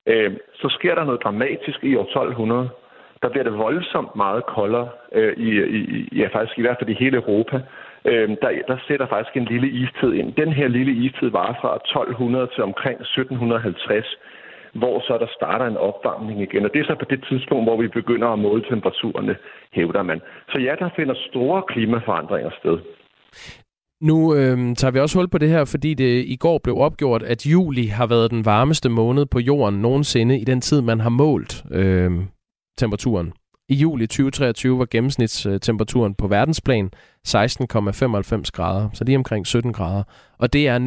Øh, så sker der noget dramatisk i år 1200. Der bliver det voldsomt meget koldere, øh, i, i, ja, faktisk i hvert fald i hele Europa. Øh, der, der sætter faktisk en lille istid ind. Den her lille istid varer fra 1200 til omkring 1750, hvor så der starter en opvarmning igen. Og det er så på det tidspunkt, hvor vi begynder at måle temperaturerne, hævder man. Så ja, der finder store klimaforandringer sted. Nu øh, tager vi også hul på det her, fordi det i går blev opgjort, at juli har været den varmeste måned på jorden nogensinde i den tid, man har målt øh, temperaturen. I juli 2023 var gennemsnitstemperaturen på verdensplan 16,95 grader, så lige omkring 17 grader. Og det er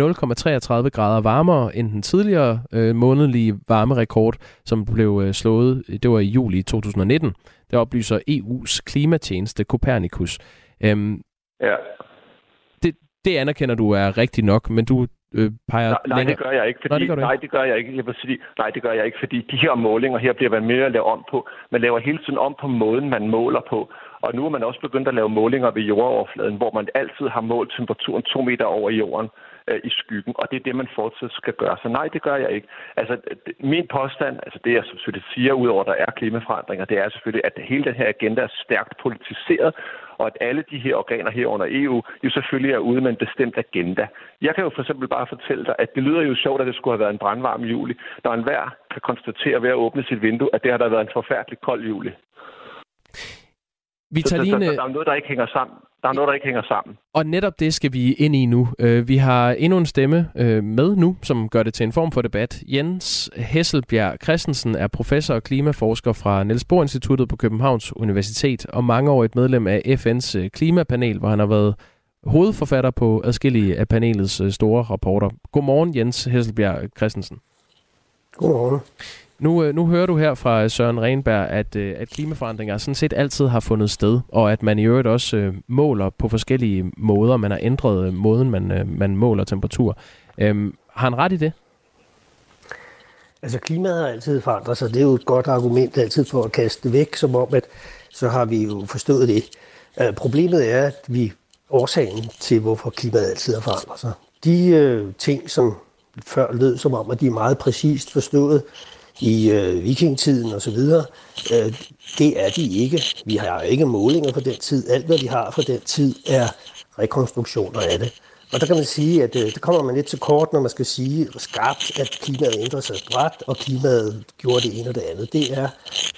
0,33 grader varmere end den tidligere øh, månedlige varmerekord, som blev øh, slået, det var i juli 2019. Det oplyser EU's klimatjeneste Copernicus. Øhm, ja det anerkender du er rigtigt nok, men du øh, peger nej, nej, det gør jeg ikke. Fordi, nej, det gør nej, det gør jeg ikke. Jeg vil sige, nej, det gør jeg ikke, fordi de her målinger her bliver man mere at lave om på. Man laver hele tiden om på måden, man måler på. Og nu er man også begyndt at lave målinger ved jordoverfladen, hvor man altid har målt temperaturen to meter over jorden øh, i skyggen, og det er det, man fortsat skal gøre. Så nej, det gør jeg ikke. Altså, min påstand, altså det jeg selvfølgelig siger, udover at der er klimaforandringer, det er selvfølgelig, at hele den her agenda er stærkt politiseret, og at alle de her organer her under EU jo selvfølgelig er ude med en bestemt agenda. Jeg kan jo for eksempel bare fortælle dig, at det lyder jo sjovt, at det skulle have været en brandvarm juli, når enhver kan konstatere ved at åbne sit vindue, at det har der været en forfærdelig kold juli. Vitaline... Så, så, så, der er noget, der ikke hænger sammen. Der er noget, der ikke hænger sammen. Og netop det skal vi ind i nu. Øh, vi har endnu en stemme øh, med nu, som gør det til en form for debat. Jens Hesselbjerg Christensen er professor og klimaforsker fra Niels Bohr Instituttet på Københavns Universitet og mangeårigt medlem af FN's øh, klimapanel, hvor han har været hovedforfatter på adskillige af panelets store rapporter. Godmorgen, Jens Hesselbjerg Christensen. Godmorgen. Nu, øh, nu hører du her fra Søren Renberg, at, øh, at klimaforandringer sådan set altid har fundet sted, og at man i øvrigt også øh, måler på forskellige måder. Man har ændret måden, man, man måler temperatur. Øhm, har han ret i det? Altså klimaet har altid forandret sig. Det er jo et godt argument altid for at kaste det væk, som om, at så har vi jo forstået det. Øh, problemet er, at vi årsagen til, hvorfor klimaet altid har forandret sig. De øh, ting, som før lød som om, at de er meget præcist forstået, i øh, vikingtiden osv. Øh, det er de ikke. Vi har ikke målinger fra den tid. Alt, hvad vi har fra den tid, er rekonstruktioner af det. Og der kan man sige, at øh, der kommer man lidt til kort, når man skal sige skarpt, at klimaet ændrer sig bræt, og klimaet gjorde det ene og det andet. Det er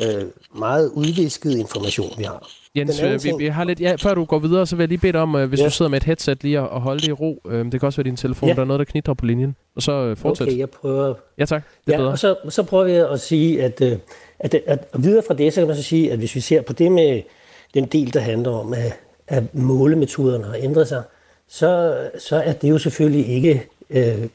øh, meget udvisket information, vi har. Jens, øh, vi, vi har lidt, ja, før du går videre, så vil jeg lige bede dig om, øh, hvis Ja. du sidder med et headset lige at holde det i ro. Øh, det kan også være din telefon, Ja. der er noget, der knitrer på linjen. Og så øh, fortsæt. Okay, jeg prøver. Ja tak, det er Ja, bedre. og så, så prøver jeg at sige, at, øh, at, at, at videre fra det, så kan man så sige, at hvis vi ser på det med den del, der handler om, at, at målemetoderne har ændret sig, så, så er det jo selvfølgelig ikke øh,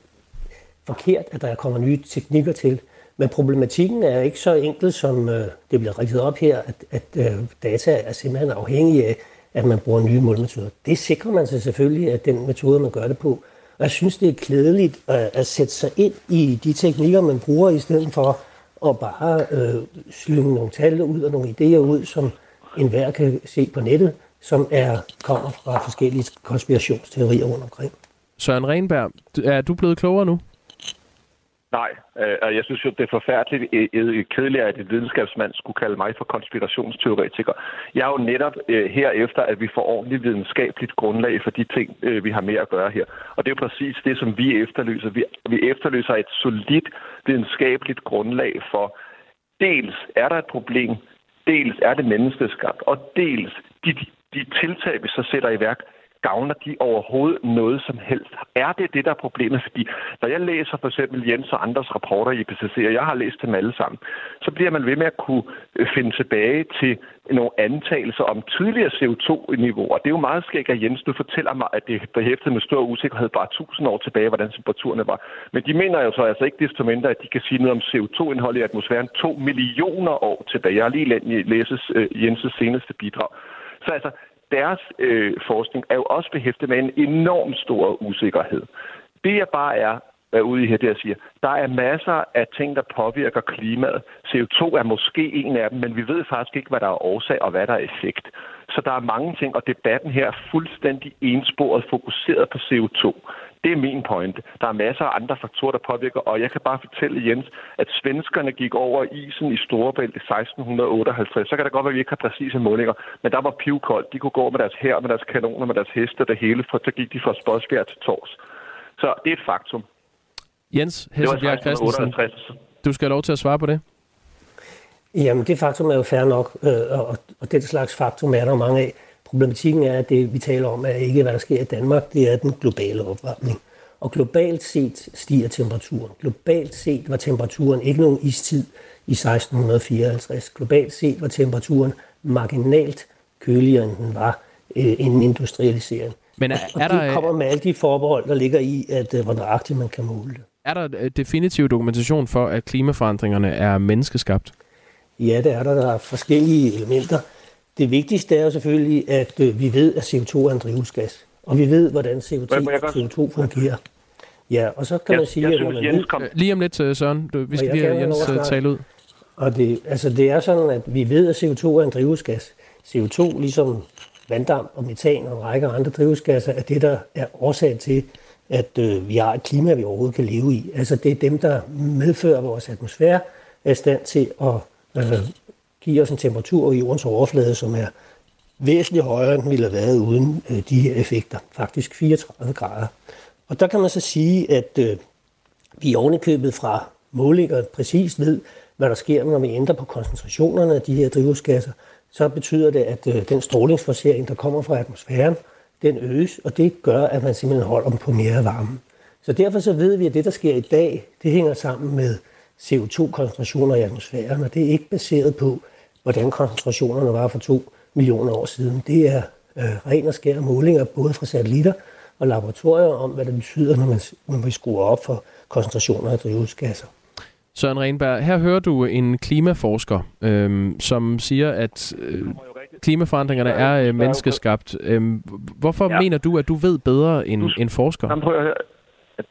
forkert, at der kommer nye teknikker til. Men problematikken er ikke så enkel, som øh, det bliver rigtet op her, at, at øh, data er simpelthen afhængig af, at man bruger nye målmetoder. Det sikrer man sig selvfølgelig af den metode, man gør det på. Og jeg synes, det er klædeligt at, at sætte sig ind i de teknikker, man bruger, i stedet for at bare øh, slynge nogle tal ud og nogle idéer ud, som enhver kan se på nettet, som er kommer fra forskellige konspirationsteorier rundt omkring. Søren Renberg, er du blevet klogere nu? Nej, øh, og jeg synes jo, det er forfærdeligt øh, øh, kedeligt, at et videnskabsmand skulle kalde mig for konspirationsteoretiker. Jeg er jo netop øh, her efter, at vi får ordentligt videnskabeligt grundlag for de ting, vi har med at gøre her. Og det er jo præcis det, som vi efterlyser. Vi, vi efterlyser et solidt videnskabeligt grundlag for, dels er der et problem, dels er det menneskeskabt, og dels de, de tiltag, vi så sætter i værk, gavner de overhovedet noget som helst? Er det det, der er problemet? Fordi når jeg læser for eksempel Jens og andres rapporter i IPCC, og jeg har læst dem alle sammen, så bliver man ved med at kunne øh, finde tilbage til nogle antagelser om tidligere CO2-niveauer. Det er jo meget skægt, at Jens nu fortæller mig, at det behæftede med stor usikkerhed bare 1000 år tilbage, hvordan temperaturerne var. Men de mener jo så altså ikke desto mindre, at de kan sige noget om CO2-indhold i atmosfæren 2 millioner år tilbage. Jeg har lige læst øh, Jens' seneste bidrag. Så altså, deres øh, forskning er jo også behæftet med en enorm stor usikkerhed. Det jeg bare er, er ude i her, det jeg siger, der er masser af ting, der påvirker klimaet. CO2 er måske en af dem, men vi ved faktisk ikke, hvad der er årsag og hvad der er effekt. Så der er mange ting, og debatten her er fuldstændig ensporet fokuseret på CO2. Det er min pointe. Der er masser af andre faktorer, der påvirker, og jeg kan bare fortælle Jens, at svenskerne gik over isen i Storebælt i 1658. Så kan det godt være, at vi ikke har præcise målinger, men der var pivkoldt. De kunne gå med deres her, med deres kanoner, med deres heste og det hele, for så gik de fra Spodsbjerg til Tors. Så det er et faktum. Jens Hesselbjerg Christensen, 1658. du skal have lov til at svare på det. Jamen, det faktum er jo fair nok, øh, og, den slags faktum er der mange af. Problematikken er, at det, vi taler om, er ikke, hvad der sker i Danmark, det er den globale opvarmning. Og globalt set stiger temperaturen. Globalt set var temperaturen ikke nogen istid i 1654. Globalt set var temperaturen marginalt køligere, end den var øh, inden industrialiseringen. Men er, Og er, det der, kommer med alle de forbehold, der ligger i, at øh, hvor nøjagtigt man kan måle det. er der øh, definitiv dokumentation for, at klimaforandringerne er menneskeskabt? Ja, det er der. Der er forskellige elementer. Det vigtigste er jo selvfølgelig, at øh, vi ved, at CO2 er en drivhusgas. Og vi ved, hvordan CO2, Må jeg godt- CO2 fungerer. Ja, og så kan Jeg- man sige, jeg at synes, man Jens kom- Øh, Lige om lidt, øh, Søren. Du, vi skal lige have Jens at tale ud. og det, altså det er sådan, at vi ved, at CO2 er en drivhusgas. CO2, ligesom vanddamp og metan og en række andre drivhusgasser, er det, der er årsag til, at øh, vi har et klima, vi overhovedet kan leve i. Altså det er dem, der medfører at vores atmosfære, er i stand til at øh, giver os en temperatur i jordens overflade, som er væsentligt højere, end den ville have været uden øh, de her effekter. Faktisk 34 grader. Og der kan man så sige, at øh, vi ovenikøbet fra målinger præcis ved, hvad der sker, når vi ændrer på koncentrationerne af de her drivhusgasser, så betyder det, at øh, den strålingsforsering, der kommer fra atmosfæren, den øges, og det gør, at man simpelthen holder dem på mere varme. Så derfor så ved vi, at det, der sker i dag, det hænger sammen med CO2-koncentrationer i atmosfæren, og det er ikke baseret på, hvordan koncentrationerne var for to millioner år siden. Det er øh, ren og skær målinger, både fra satellitter og laboratorier, om hvad det betyder, når man, når man skruer op for koncentrationer af drivhusgasser. Søren Renberg, her hører du en klimaforsker, øhm, som siger, at øh, klimaforandringerne er øh, menneskeskabt. Øhm, hvorfor. Ja. mener du, at du ved bedre end, end forsker? Jamen, prøv at høre.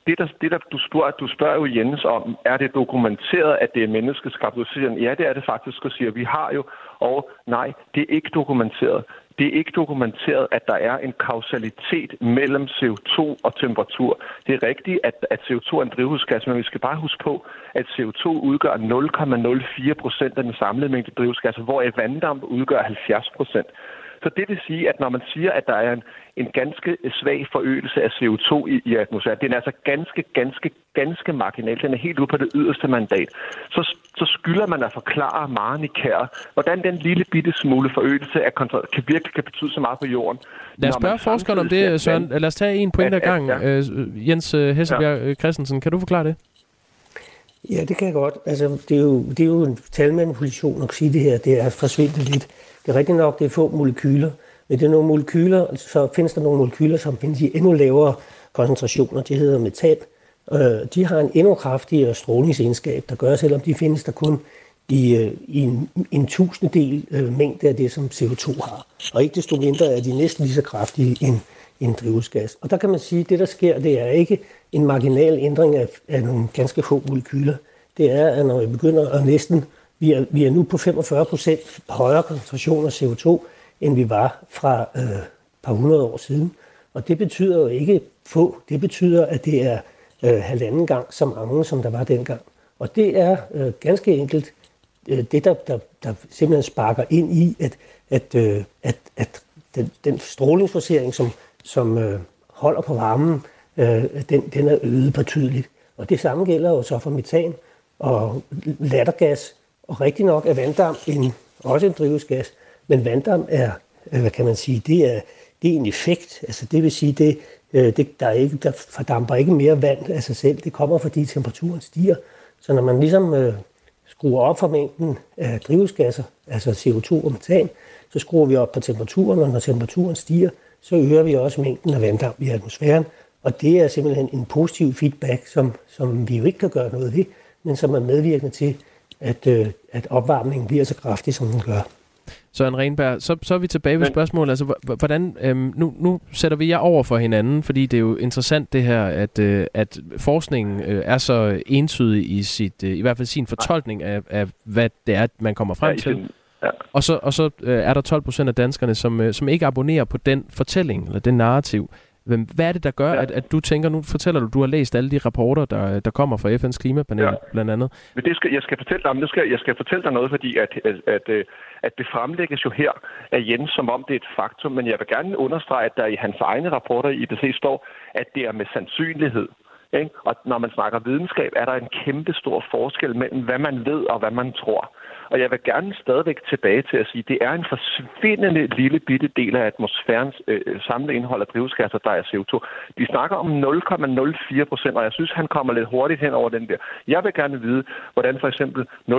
Det, der, det der, du spørger, du spørger jo Jens om, er det dokumenteret, at det er menneskeskabt? Du siger, ja, det er det faktisk, og siger, vi har jo, og nej, det er ikke dokumenteret. Det er ikke dokumenteret, at der er en kausalitet mellem CO2 og temperatur. Det er rigtigt, at, at CO2 er en drivhusgas, men vi skal bare huske på, at CO2 udgør 0,04 procent af den samlede mængde drivhusgasser, hvor vanddamp udgør 70 procent. Så det vil sige, at når man siger, at der er en, en ganske svag forøgelse af CO2 i, i atmosfæren, den er altså ganske, ganske, ganske marginal. Den er helt ude på det yderste mandat. Så, så skylder man at forklare meget nikær, hvordan den lille bitte smule forøgelse af kontrol kan virkelig kan betyde så meget på jorden. Lad os spørge forskeren om det, Søren. Lad os tage en point ad gangen. Ja. Øh, Jens øh, Hesselbjerg ja. Christensen, kan du forklare det? Ja, det kan jeg godt. Altså, det, er jo, det er jo en talmanipulation at sige det her. Det er forsvindet lidt. Det er rigtigt nok, det er få molekyler. Men det er nogle molekyler, så findes der nogle molekyler, som findes i endnu lavere koncentrationer. Det hedder metan. Øh, de har en endnu kraftigere strålingsegenskab, der gør, selvom de findes der kun i, øh, i en, en tusindedel øh, mængde af det, som CO2 har. Og ikke desto mindre er de næsten lige så kraftige end, en drivhusgas. Og der kan man sige, at det, der sker, det er ikke en marginal ændring af, af nogle ganske få molekyler. Det er, at når vi begynder at næsten, vi er, vi er nu på 45 procent højere koncentration af CO2, end vi var fra øh, et par hundrede år siden. Og det betyder jo ikke få, det betyder, at det er øh, halvanden gang så mange, som der var dengang. Og det er øh, ganske enkelt øh, det, der, der, der simpelthen sparker ind i, at, at, øh, at, at den, den strålingsforsering, som, som øh, holder på varmen, øh, den, den er øget betydeligt. Og det samme gælder jo så for metan og lattergas. Og rigtig nok er vanddamp en, også en drivhusgas, men vanddamp er, øh, hvad kan man sige, det er, det er en effekt. Altså det vil sige, det, øh, det, der, er ikke, der fordamper ikke mere vand af sig selv. Det kommer, fordi temperaturen stiger. Så når man ligesom øh, skruer op for mængden af drivhusgasser, altså CO2 og metan, så skruer vi op på temperaturen, og når temperaturen stiger, så øger vi også mængden af vanddamp i atmosfæren. Og det er simpelthen en positiv feedback, som, som vi jo ikke kan gøre noget ved, men som er medvirkende til, at, øh, at opvarmningen bliver så kraftig, som den gør. Søren Renberg, så, så er vi tilbage ved spørgsmålet. Altså, hvordan, øhm, nu, nu sætter vi jer over for hinanden, fordi det er jo interessant det her, at, øh, at forskningen øh, er så entydig i sit, øh, i hvert fald sin fortolkning af, af, hvad det er, man kommer frem til. Ja. Og så, og så øh, er der 12 procent af danskerne, som, øh, som ikke abonnerer på den fortælling, eller den narrativ. Hvad er det, der gør, ja. at, at du tænker, nu fortæller du, du har læst alle de rapporter, der, der kommer fra FN's klimapanel, ja. blandt andet. Men det skal, jeg, skal fortælle dig, nu skal, jeg skal fortælle dig noget, fordi at, at, at, øh, at det fremlægges jo her af Jens, som om det er et faktum, men jeg vil gerne understrege, at der i hans egne rapporter i IPC står, at det er med sandsynlighed. Ikke? Og når man snakker videnskab, er der en kæmpe stor forskel mellem, hvad man ved og hvad man tror. Og jeg vil gerne stadigvæk tilbage til at sige, at det er en forsvindende lille bitte del af atmosfærens øh, øh samlede indhold af drivhusgasser, der er CO2. De snakker om 0,04 procent, og jeg synes, han kommer lidt hurtigt hen over den der. Jeg vil gerne vide, hvordan for eksempel 0,0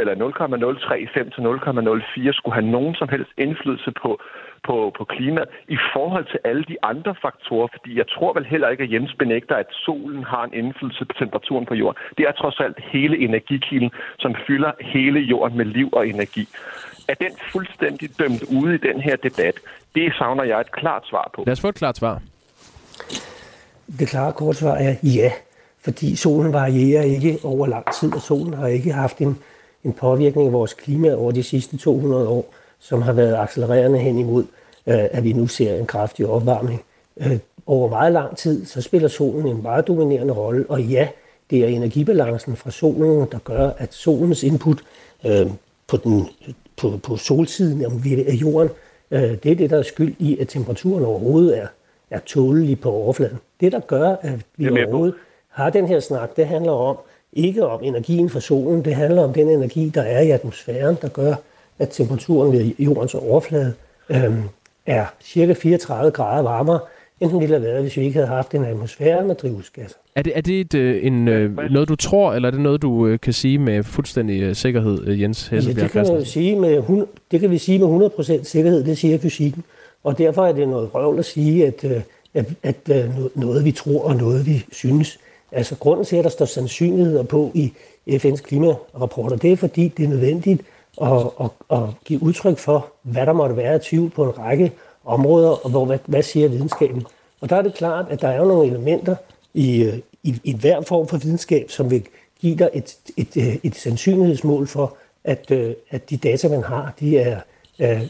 eller 0,035 til 0,04 skulle have nogen som helst indflydelse på, på, på klimaet i forhold til alle de andre faktorer, fordi jeg tror vel heller ikke, at Jens benægter, at solen har en indflydelse på temperaturen på jorden. Det er trods alt hele energikilden, som fylder hele jorden med liv og energi. Er den fuldstændig dømt ude i den her debat? Det savner jeg et klart svar på. Lad os få et klart svar. Det klare kort svar er ja, fordi solen varierer ikke over lang tid, og solen har ikke haft en, en påvirkning af vores klima over de sidste 200 år som har været accelererende hen imod, øh, at vi nu ser en kraftig opvarmning. Øh, over meget lang tid, så spiller solen en meget dominerende rolle, og ja, det er energibalancen fra solen, der gør, at solens input øh, på, den, på, på solsiden af jorden, det er det, der er skyld i, at temperaturen overhovedet er, er tålelig på overfladen. Det, der gør, at vi overhovedet har den her snak, det handler om, ikke om energien fra solen, det handler om den energi, der er i atmosfæren, der gør, at temperaturen ved jordens overflade øh, er cirka 34 grader varmere, end den ville have været, hvis vi ikke havde haft en atmosfære med drivhusgasser. Er det, er det et, øh, en, øh, noget, du tror, eller er det noget, du øh, kan sige med fuldstændig sikkerhed, Jens Hesselbjerg ja, det kan, sige med, det kan vi sige med 100% sikkerhed, det siger fysikken. Og derfor er det noget røvl at sige, at, at, at, at noget vi tror og noget vi synes. Altså grunden til, at der står sandsynligheder på i FN's klimarapporter, det er fordi, det er nødvendigt og, og, og give udtryk for, hvad der måtte være af tvivl på en række områder, og hvor, hvad, hvad siger videnskaben. Og der er det klart, at der er jo nogle elementer i, øh, i, i hver form for videnskab, som vil give dig et, et, et, et sandsynlighedsmål for, at, øh, at de data, man har, de er, er,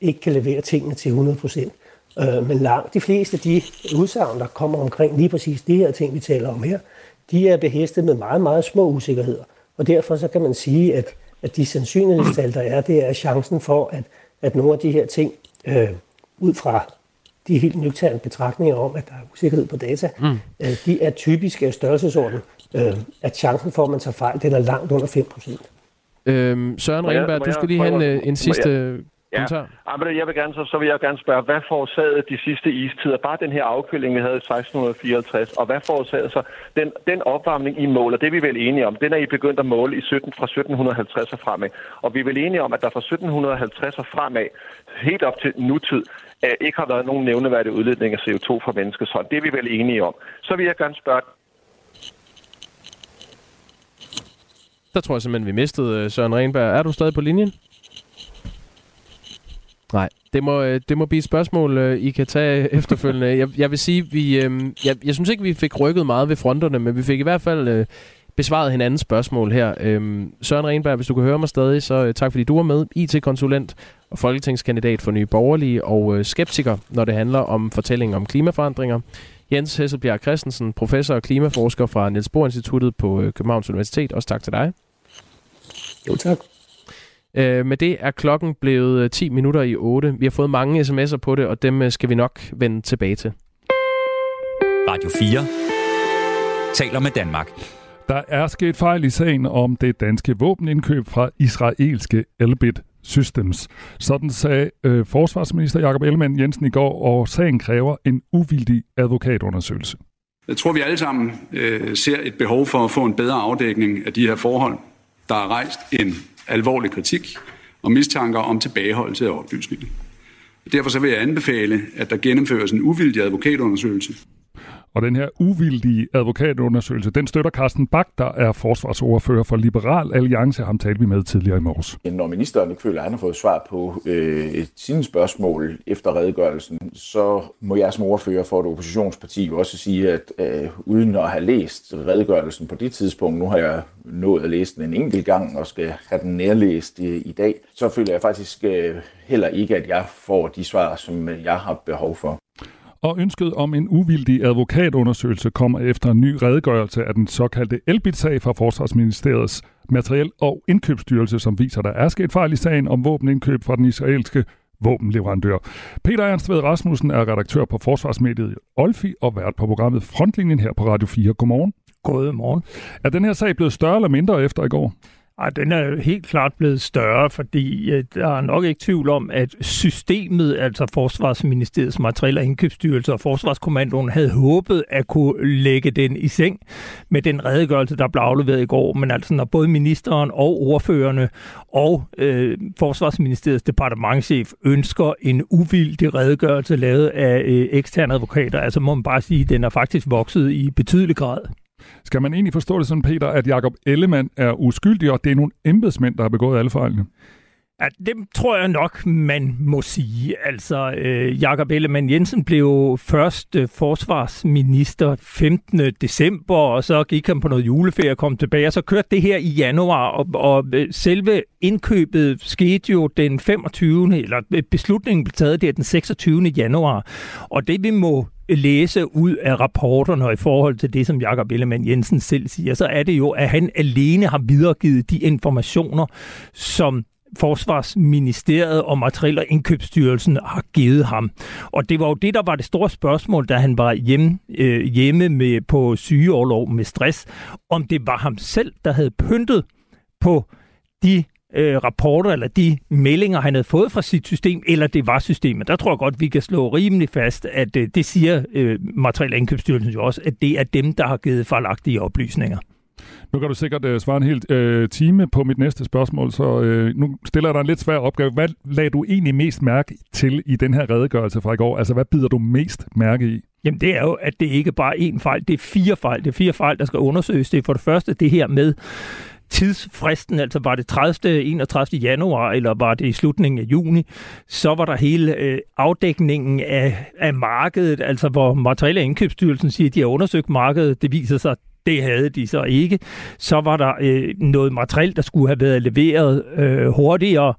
ikke kan levere tingene til 100 procent. Men langt de fleste af de udsagn, der kommer omkring lige præcis de her ting, vi taler om her, de er behæstet med meget, meget små usikkerheder. Og derfor så kan man sige, at at de sandsynlighedstal, der er, det er chancen for, at, at nogle af de her ting, øh, ud fra de helt nøgterne betragtninger om, at der er usikkerhed på data, mm. øh, de er typisk af størrelsesorden, øh, at chancen for, at man tager fejl, den er langt under 5%. Øhm, Søren Renberg, du skal lige have en, øh, en sidste Ja, men jeg vil gerne, så, så vil jeg gerne spørge, hvad forårsagede de sidste istider? Bare den her afkøling, vi havde i 1654, og hvad forårsagede så den, den opvarmning, I måler, det er vi vel enige om, den er I begyndt at måle i 17, fra 1750 og fremad. Og vi er vel enige om, at der fra 1750 og fremad, helt op til nutid, øh, ikke har været nogen nævneværdig udledning af CO2 fra menneskets hånd. Det er vi vel enige om. Så vil jeg gerne spørge, Der tror jeg simpelthen, vi mistede øh, Søren Renberg. Er du stadig på linjen? Nej, det må, øh, det må blive et spørgsmål, øh, I kan tage [laughs] efterfølgende. Jeg, jeg vil sige, vi, øh, jeg, jeg synes ikke, vi fik rykket meget ved fronterne, men vi fik i hvert fald besvaret hinandens spørgsmål her. Søren Renberg, hvis du kan høre mig stadig, så tak fordi du var med. IT-konsulent og folketingskandidat for Nye Borgerlige og skeptiker, når det handler om fortællinger om klimaforandringer. Jens Hesselbjerg Christensen, professor og klimaforsker fra Niels Bohr Instituttet på Københavns Universitet. Også tak til dig. Jo, tak. Øh, med det er klokken blevet øh, 10 minutter i 8. Vi har fået mange sms'er på det, og dem øh, skal vi nok vende tilbage til. Radio 4 taler med Danmark. Der er sket fejl i sagen om det danske våbenindkøb fra israelske Elbit Systems. Sådan sagde øh, forsvarsminister Jakob Ellemann Jensen i går, og sagen kræver en uvildig advokatundersøgelse. Jeg tror, vi alle sammen øh, ser et behov for at få en bedre afdækning af de her forhold. Der er rejst en alvorlig kritik og mistanker om tilbageholdelse af oplysninger. Derfor så vil jeg anbefale, at der gennemføres en uvildig advokatundersøgelse. Og den her uvildige advokatundersøgelse, den støtter Carsten Bak, der er forsvarsordfører for Liberal Alliance. Ham talte vi med tidligere i morges. Når ministeren ikke føler, at han har fået svar på øh, sine spørgsmål efter redegørelsen, så må jeg som ordfører for et oppositionsparti jo også sige, at øh, uden at have læst redegørelsen på det tidspunkt, nu har jeg nået at læse den en enkelt gang og skal have den nærlæst i, i dag, så føler jeg faktisk øh, heller ikke, at jeg får de svar, som jeg har behov for. Og ønsket om en uvildig advokatundersøgelse kommer efter en ny redegørelse af den såkaldte Elbit-sag fra Forsvarsministeriets Materiel- og Indkøbsstyrelse, som viser, at der er sket fejl i sagen om våbenindkøb fra den israelske våbenleverandør. Peter Ernst Ved Rasmussen er redaktør på Forsvarsmediet Olfi og vært på programmet Frontlinjen her på Radio 4. Godmorgen. Godmorgen. Er den her sag blevet større eller mindre efter i går? Ej, den er helt klart blevet større, fordi øh, der er nok ikke tvivl om, at systemet, altså Forsvarsministeriets materiel- og indkøbsstyrelse og Forsvarskommandoen, havde håbet at kunne lægge den i seng med den redegørelse, der blev afleveret i går. Men altså, når både ministeren og ordførerne og øh, Forsvarsministeriets departementchef ønsker en uvildig redegørelse lavet af øh, eksterne advokater, altså må man bare sige, at den er faktisk vokset i betydelig grad. Skal man egentlig forstå det sådan, Peter, at Jakob Ellemann er uskyldig, og det er nogle embedsmænd, der har begået alle fejlene? Ja, det tror jeg nok, man må sige. Altså, øh, Jakob Ellemann Jensen blev først øh, forsvarsminister 15. december, og så gik han på noget juleferie og kom tilbage, og så kørte det her i januar, og, og øh, selve indkøbet skete jo den 25. eller øh, beslutningen blev taget der den 26. januar, og det vi må læse ud af rapporterne og i forhold til det, som Jakob Ellemann Jensen selv siger, så er det jo, at han alene har videregivet de informationer, som Forsvarsministeriet og Materiel- og Indkøbsstyrelsen har givet ham. Og det var jo det, der var det store spørgsmål, da han var hjemme, øh, hjemme med, på sygeårlov med stress, om det var ham selv, der havde pyntet på de øh, rapporter eller de meldinger, han havde fået fra sit system, eller det var systemet. Der tror jeg godt, vi kan slå rimelig fast, at øh, det siger øh, Materiel- Indkøbsstyrelsen jo også, at det er dem, der har givet fejlagtige oplysninger. Nu kan du sikkert uh, svare en hel uh, time på mit næste spørgsmål, så uh, nu stiller jeg dig en lidt svær opgave. Hvad lagde du egentlig mest mærke til i den her redegørelse fra i går? Altså, hvad bider du mest mærke i? Jamen, det er jo, at det ikke bare er én fejl, det er fire fejl. Det er fire fejl, der skal undersøges. Det er for det første det her med tidsfristen, altså var det 30. 31. januar, eller var det i slutningen af juni, så var der hele øh, afdækningen af, af markedet, altså hvor materielle Indkøbsstyrelsen siger, at de har undersøgt markedet. Det viser sig, det havde de så ikke. Så var der øh, noget materiel, der skulle have været leveret øh, hurtigere.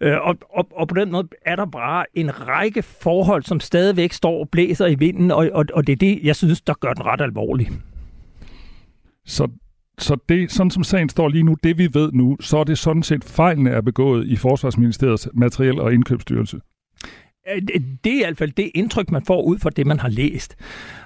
Øh, og, og, og på den måde er der bare en række forhold, som stadigvæk står og blæser i vinden, og, og, og det er det, jeg synes, der gør den ret alvorlig. Så så det, sådan som sagen står lige nu, det vi ved nu, så er det sådan set fejlene er begået i Forsvarsministeriets materiel- og indkøbsstyrelse. Øh, det er i hvert fald det indtryk, man får ud fra det, man har læst.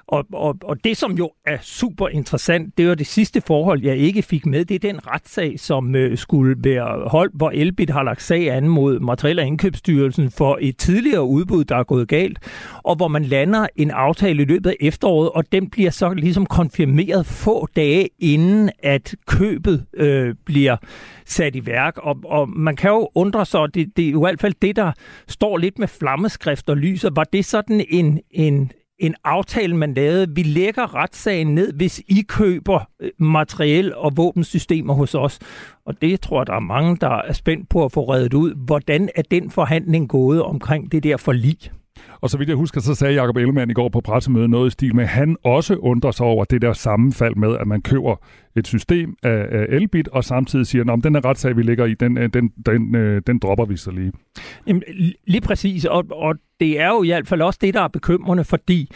Og, og, og det, som jo er super interessant, det var det sidste forhold, jeg ikke fik med. Det er den retssag, som øh, skulle være holdt, hvor Elbit har lagt sag an mod Materiel- og Indkøbsstyrelsen for et tidligere udbud, der er gået galt, og hvor man lander en aftale i løbet af efteråret, og den bliver så ligesom konfirmeret få dage inden, at købet øh, bliver sat i værk. Og, og man kan jo undre sig, det, det er jo i hvert fald det, der står lidt med flammeskrift og lyser. Var det sådan en, en, en aftale, man lavede. Vi lægger retssagen ned, hvis I køber øh, materiel og våbensystemer hos os. Og det tror jeg, der er mange, der er spændt på at få reddet ud. Hvordan er den forhandling gået omkring det der forlig? Og så vidt jeg husker, så sagde Jacob Ellemann i går på pressemødet noget i stil med, at han også undrer sig over det der sammenfald med, at man køber et system af, af Elbit, og samtidig siger, at den her retssag, vi ligger i, den, øh, den, den, øh, den dropper vi så lige. Jamen, lige præcis, og, og det er jo i hvert fald også det, der er bekymrende, fordi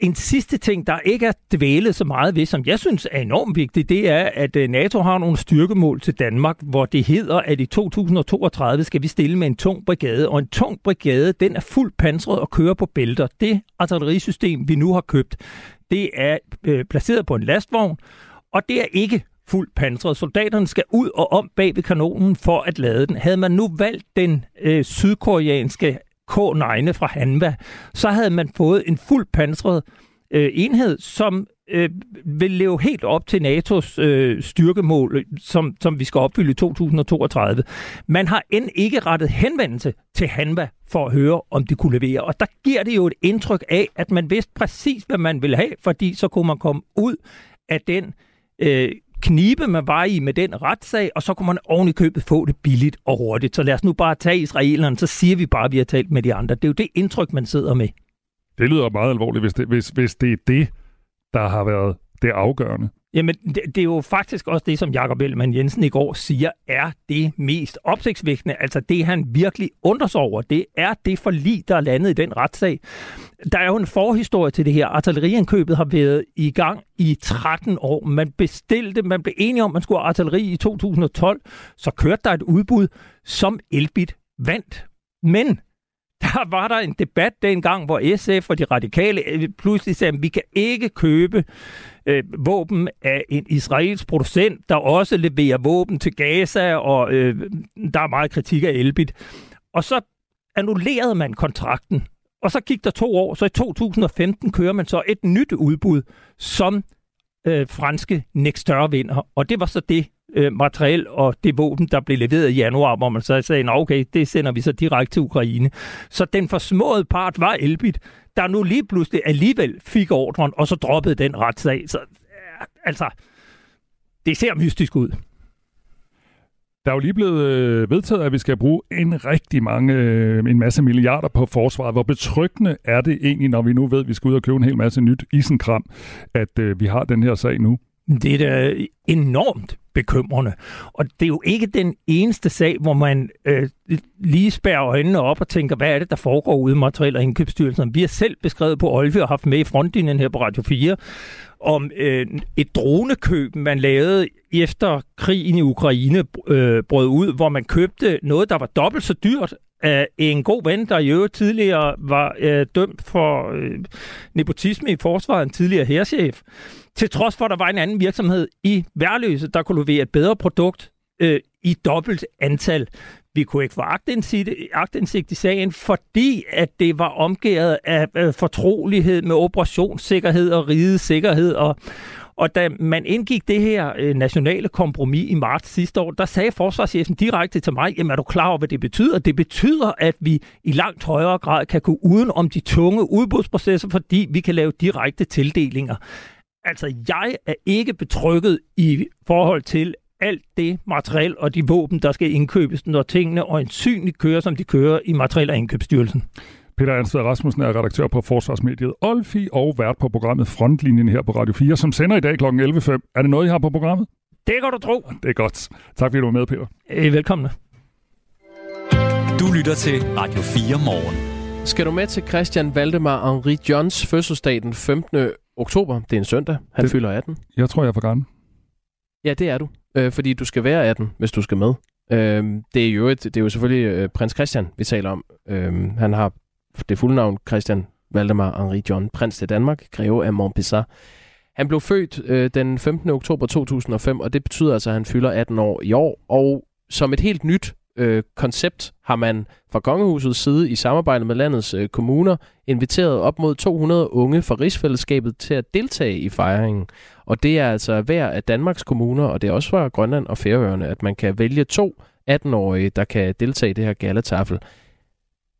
en sidste ting, der ikke er dvælet så meget ved, som jeg synes er enormt vigtigt, det er, at øh, NATO har nogle styrkemål til Danmark, hvor det hedder, at i 2032 skal vi stille med en tung brigade, og en tung brigade, den er fuldt pansret og kører på bælter. Det artillerisystem, vi nu har købt, det er øh, placeret på en lastvogn, og det er ikke fuldt pansret. Soldaterne skal ud og om bag ved kanonen for at lade den. Havde man nu valgt den øh, sydkoreanske K9 fra Hanva, så havde man fået en fuldt pansret øh, enhed, som øh, vil leve helt op til NATO's øh, styrkemål, øh, som, som vi skal opfylde i 2032. Man har end ikke rettet henvendelse til Hanva for at høre, om de kunne levere. Og der giver det jo et indtryk af, at man vidste præcis, hvad man ville have, fordi så kunne man komme ud af den øh, knibe, man var i med den retssag, og så kunne man oven i købet få det billigt og hurtigt. Så lad os nu bare tage israelerne, så siger vi bare, at vi har talt med de andre. Det er jo det indtryk, man sidder med. Det lyder meget alvorligt, hvis det, hvis, hvis det er det, der har været det afgørende. Jamen, det, det er jo faktisk også det, som Jakob Ellemann Jensen i går siger, er det mest opsigtsvækkende. Altså det, han virkelig undrer sig over, det er det forlig, der er landet i den retssag. Der er jo en forhistorie til det her. Artilleriindkøbet har været i gang i 13 år. Man bestilte, man blev enige om, at man skulle have artilleri i 2012. Så kørte der et udbud, som Elbit vandt. Men der var der en debat dengang, hvor SF og de radikale øh, pludselig sagde, at vi kan ikke købe øh, våben af en israelsk producent, der også leverer våben til Gaza, og øh, der er meget kritik af Elbit. Og så annullerede man kontrakten, og så gik der to år, så i 2015 kører man så et nyt udbud, som øh, franske Nexter vinder, og det var så det øh, materiel og det våben, der blev leveret i januar, hvor man så sagde, okay, det sender vi så direkte til Ukraine. Så den forsmåede part var Elbit, der nu lige pludselig alligevel fik ordren, og så droppede den retssag. Så altså, det ser mystisk ud. Der er jo lige blevet øh, vedtaget, at vi skal bruge en rigtig mange, øh, en masse milliarder på forsvaret. Hvor betryggende er det egentlig, når vi nu ved, at vi skal ud og købe en hel masse nyt isenkram, at øh, vi har den her sag nu? Det er da enormt bekymrende. Og det er jo ikke den eneste sag, hvor man øh, lige spærer øjnene op og tænker, hvad er det, der foregår ude i Materiel- og Indkøbsstyrelsen? Vi har selv beskrevet på Olve og haft med i frontlinjen her på Radio 4, om øh, et dronekøb, man lavede efter krigen i Ukraine øh, brød ud, hvor man købte noget, der var dobbelt så dyrt af en god ven, der i øvrigt tidligere var øh, dømt for øh, nepotisme i forsvaret, en tidligere herrchef. Til trods for, at der var en anden virksomhed i Værløse, der kunne levere et bedre produkt øh, i dobbelt antal. Vi kunne ikke få agtindsigt, agtindsigt i sagen, fordi at det var omgivet af øh, fortrolighed med operationssikkerhed og rigets sikkerhed. Og, og da man indgik det her øh, nationale kompromis i marts sidste år, der sagde forsvarschefen direkte til mig, jamen er du klar over, hvad det betyder? Det betyder, at vi i langt højere grad kan gå uden om de tunge udbudsprocesser, fordi vi kan lave direkte tildelinger. Altså, jeg er ikke betrykket i forhold til alt det materiel og de våben, der skal indkøbes, når tingene øjensynligt kører, som de kører i Materiel- og Indkøbsstyrelsen. Peter Ansted Rasmussen er redaktør på Forsvarsmediet Olfi og vært på programmet Frontlinjen her på Radio 4, som sender i dag kl. 11.05. Er det noget, I har på programmet? Det kan du tro. Det er godt. Tak fordi du var med, Peter. Øh, velkommen. Du lytter til Radio 4 morgen. Skal du med til Christian Valdemar Henri Johns fødselsdag den 15. oktober? Det er en søndag. Han Det- fylder 18. Jeg tror, jeg er for gammel. Ja, det er du. Øh, fordi du skal være 18, hvis du skal med. Øh, det, er jo et, det er jo selvfølgelig øh, prins Christian, vi taler om. Øh, han har det fulde navn Christian Valdemar Henri John, prins til Danmark, greve af Montpessat. Han blev født øh, den 15. oktober 2005, og det betyder altså, at han fylder 18 år i år. Og som et helt nyt øh, koncept har man fra Kongehusets side i samarbejde med landets øh, kommuner inviteret op mod 200 unge fra rigsfællesskabet til at deltage i fejringen. Og det er altså hver af Danmarks kommuner, og det er også fra Grønland og Færøerne, at man kan vælge to 18-årige, der kan deltage i det her galatafel.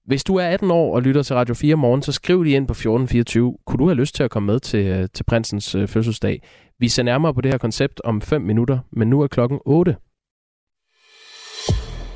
Hvis du er 18 år og lytter til Radio 4 morgen, så skriv lige ind på 1424. Kunne du have lyst til at komme med til, øh, til prinsens øh, fødselsdag? Vi ser nærmere på det her koncept om 5 minutter, men nu er klokken 8.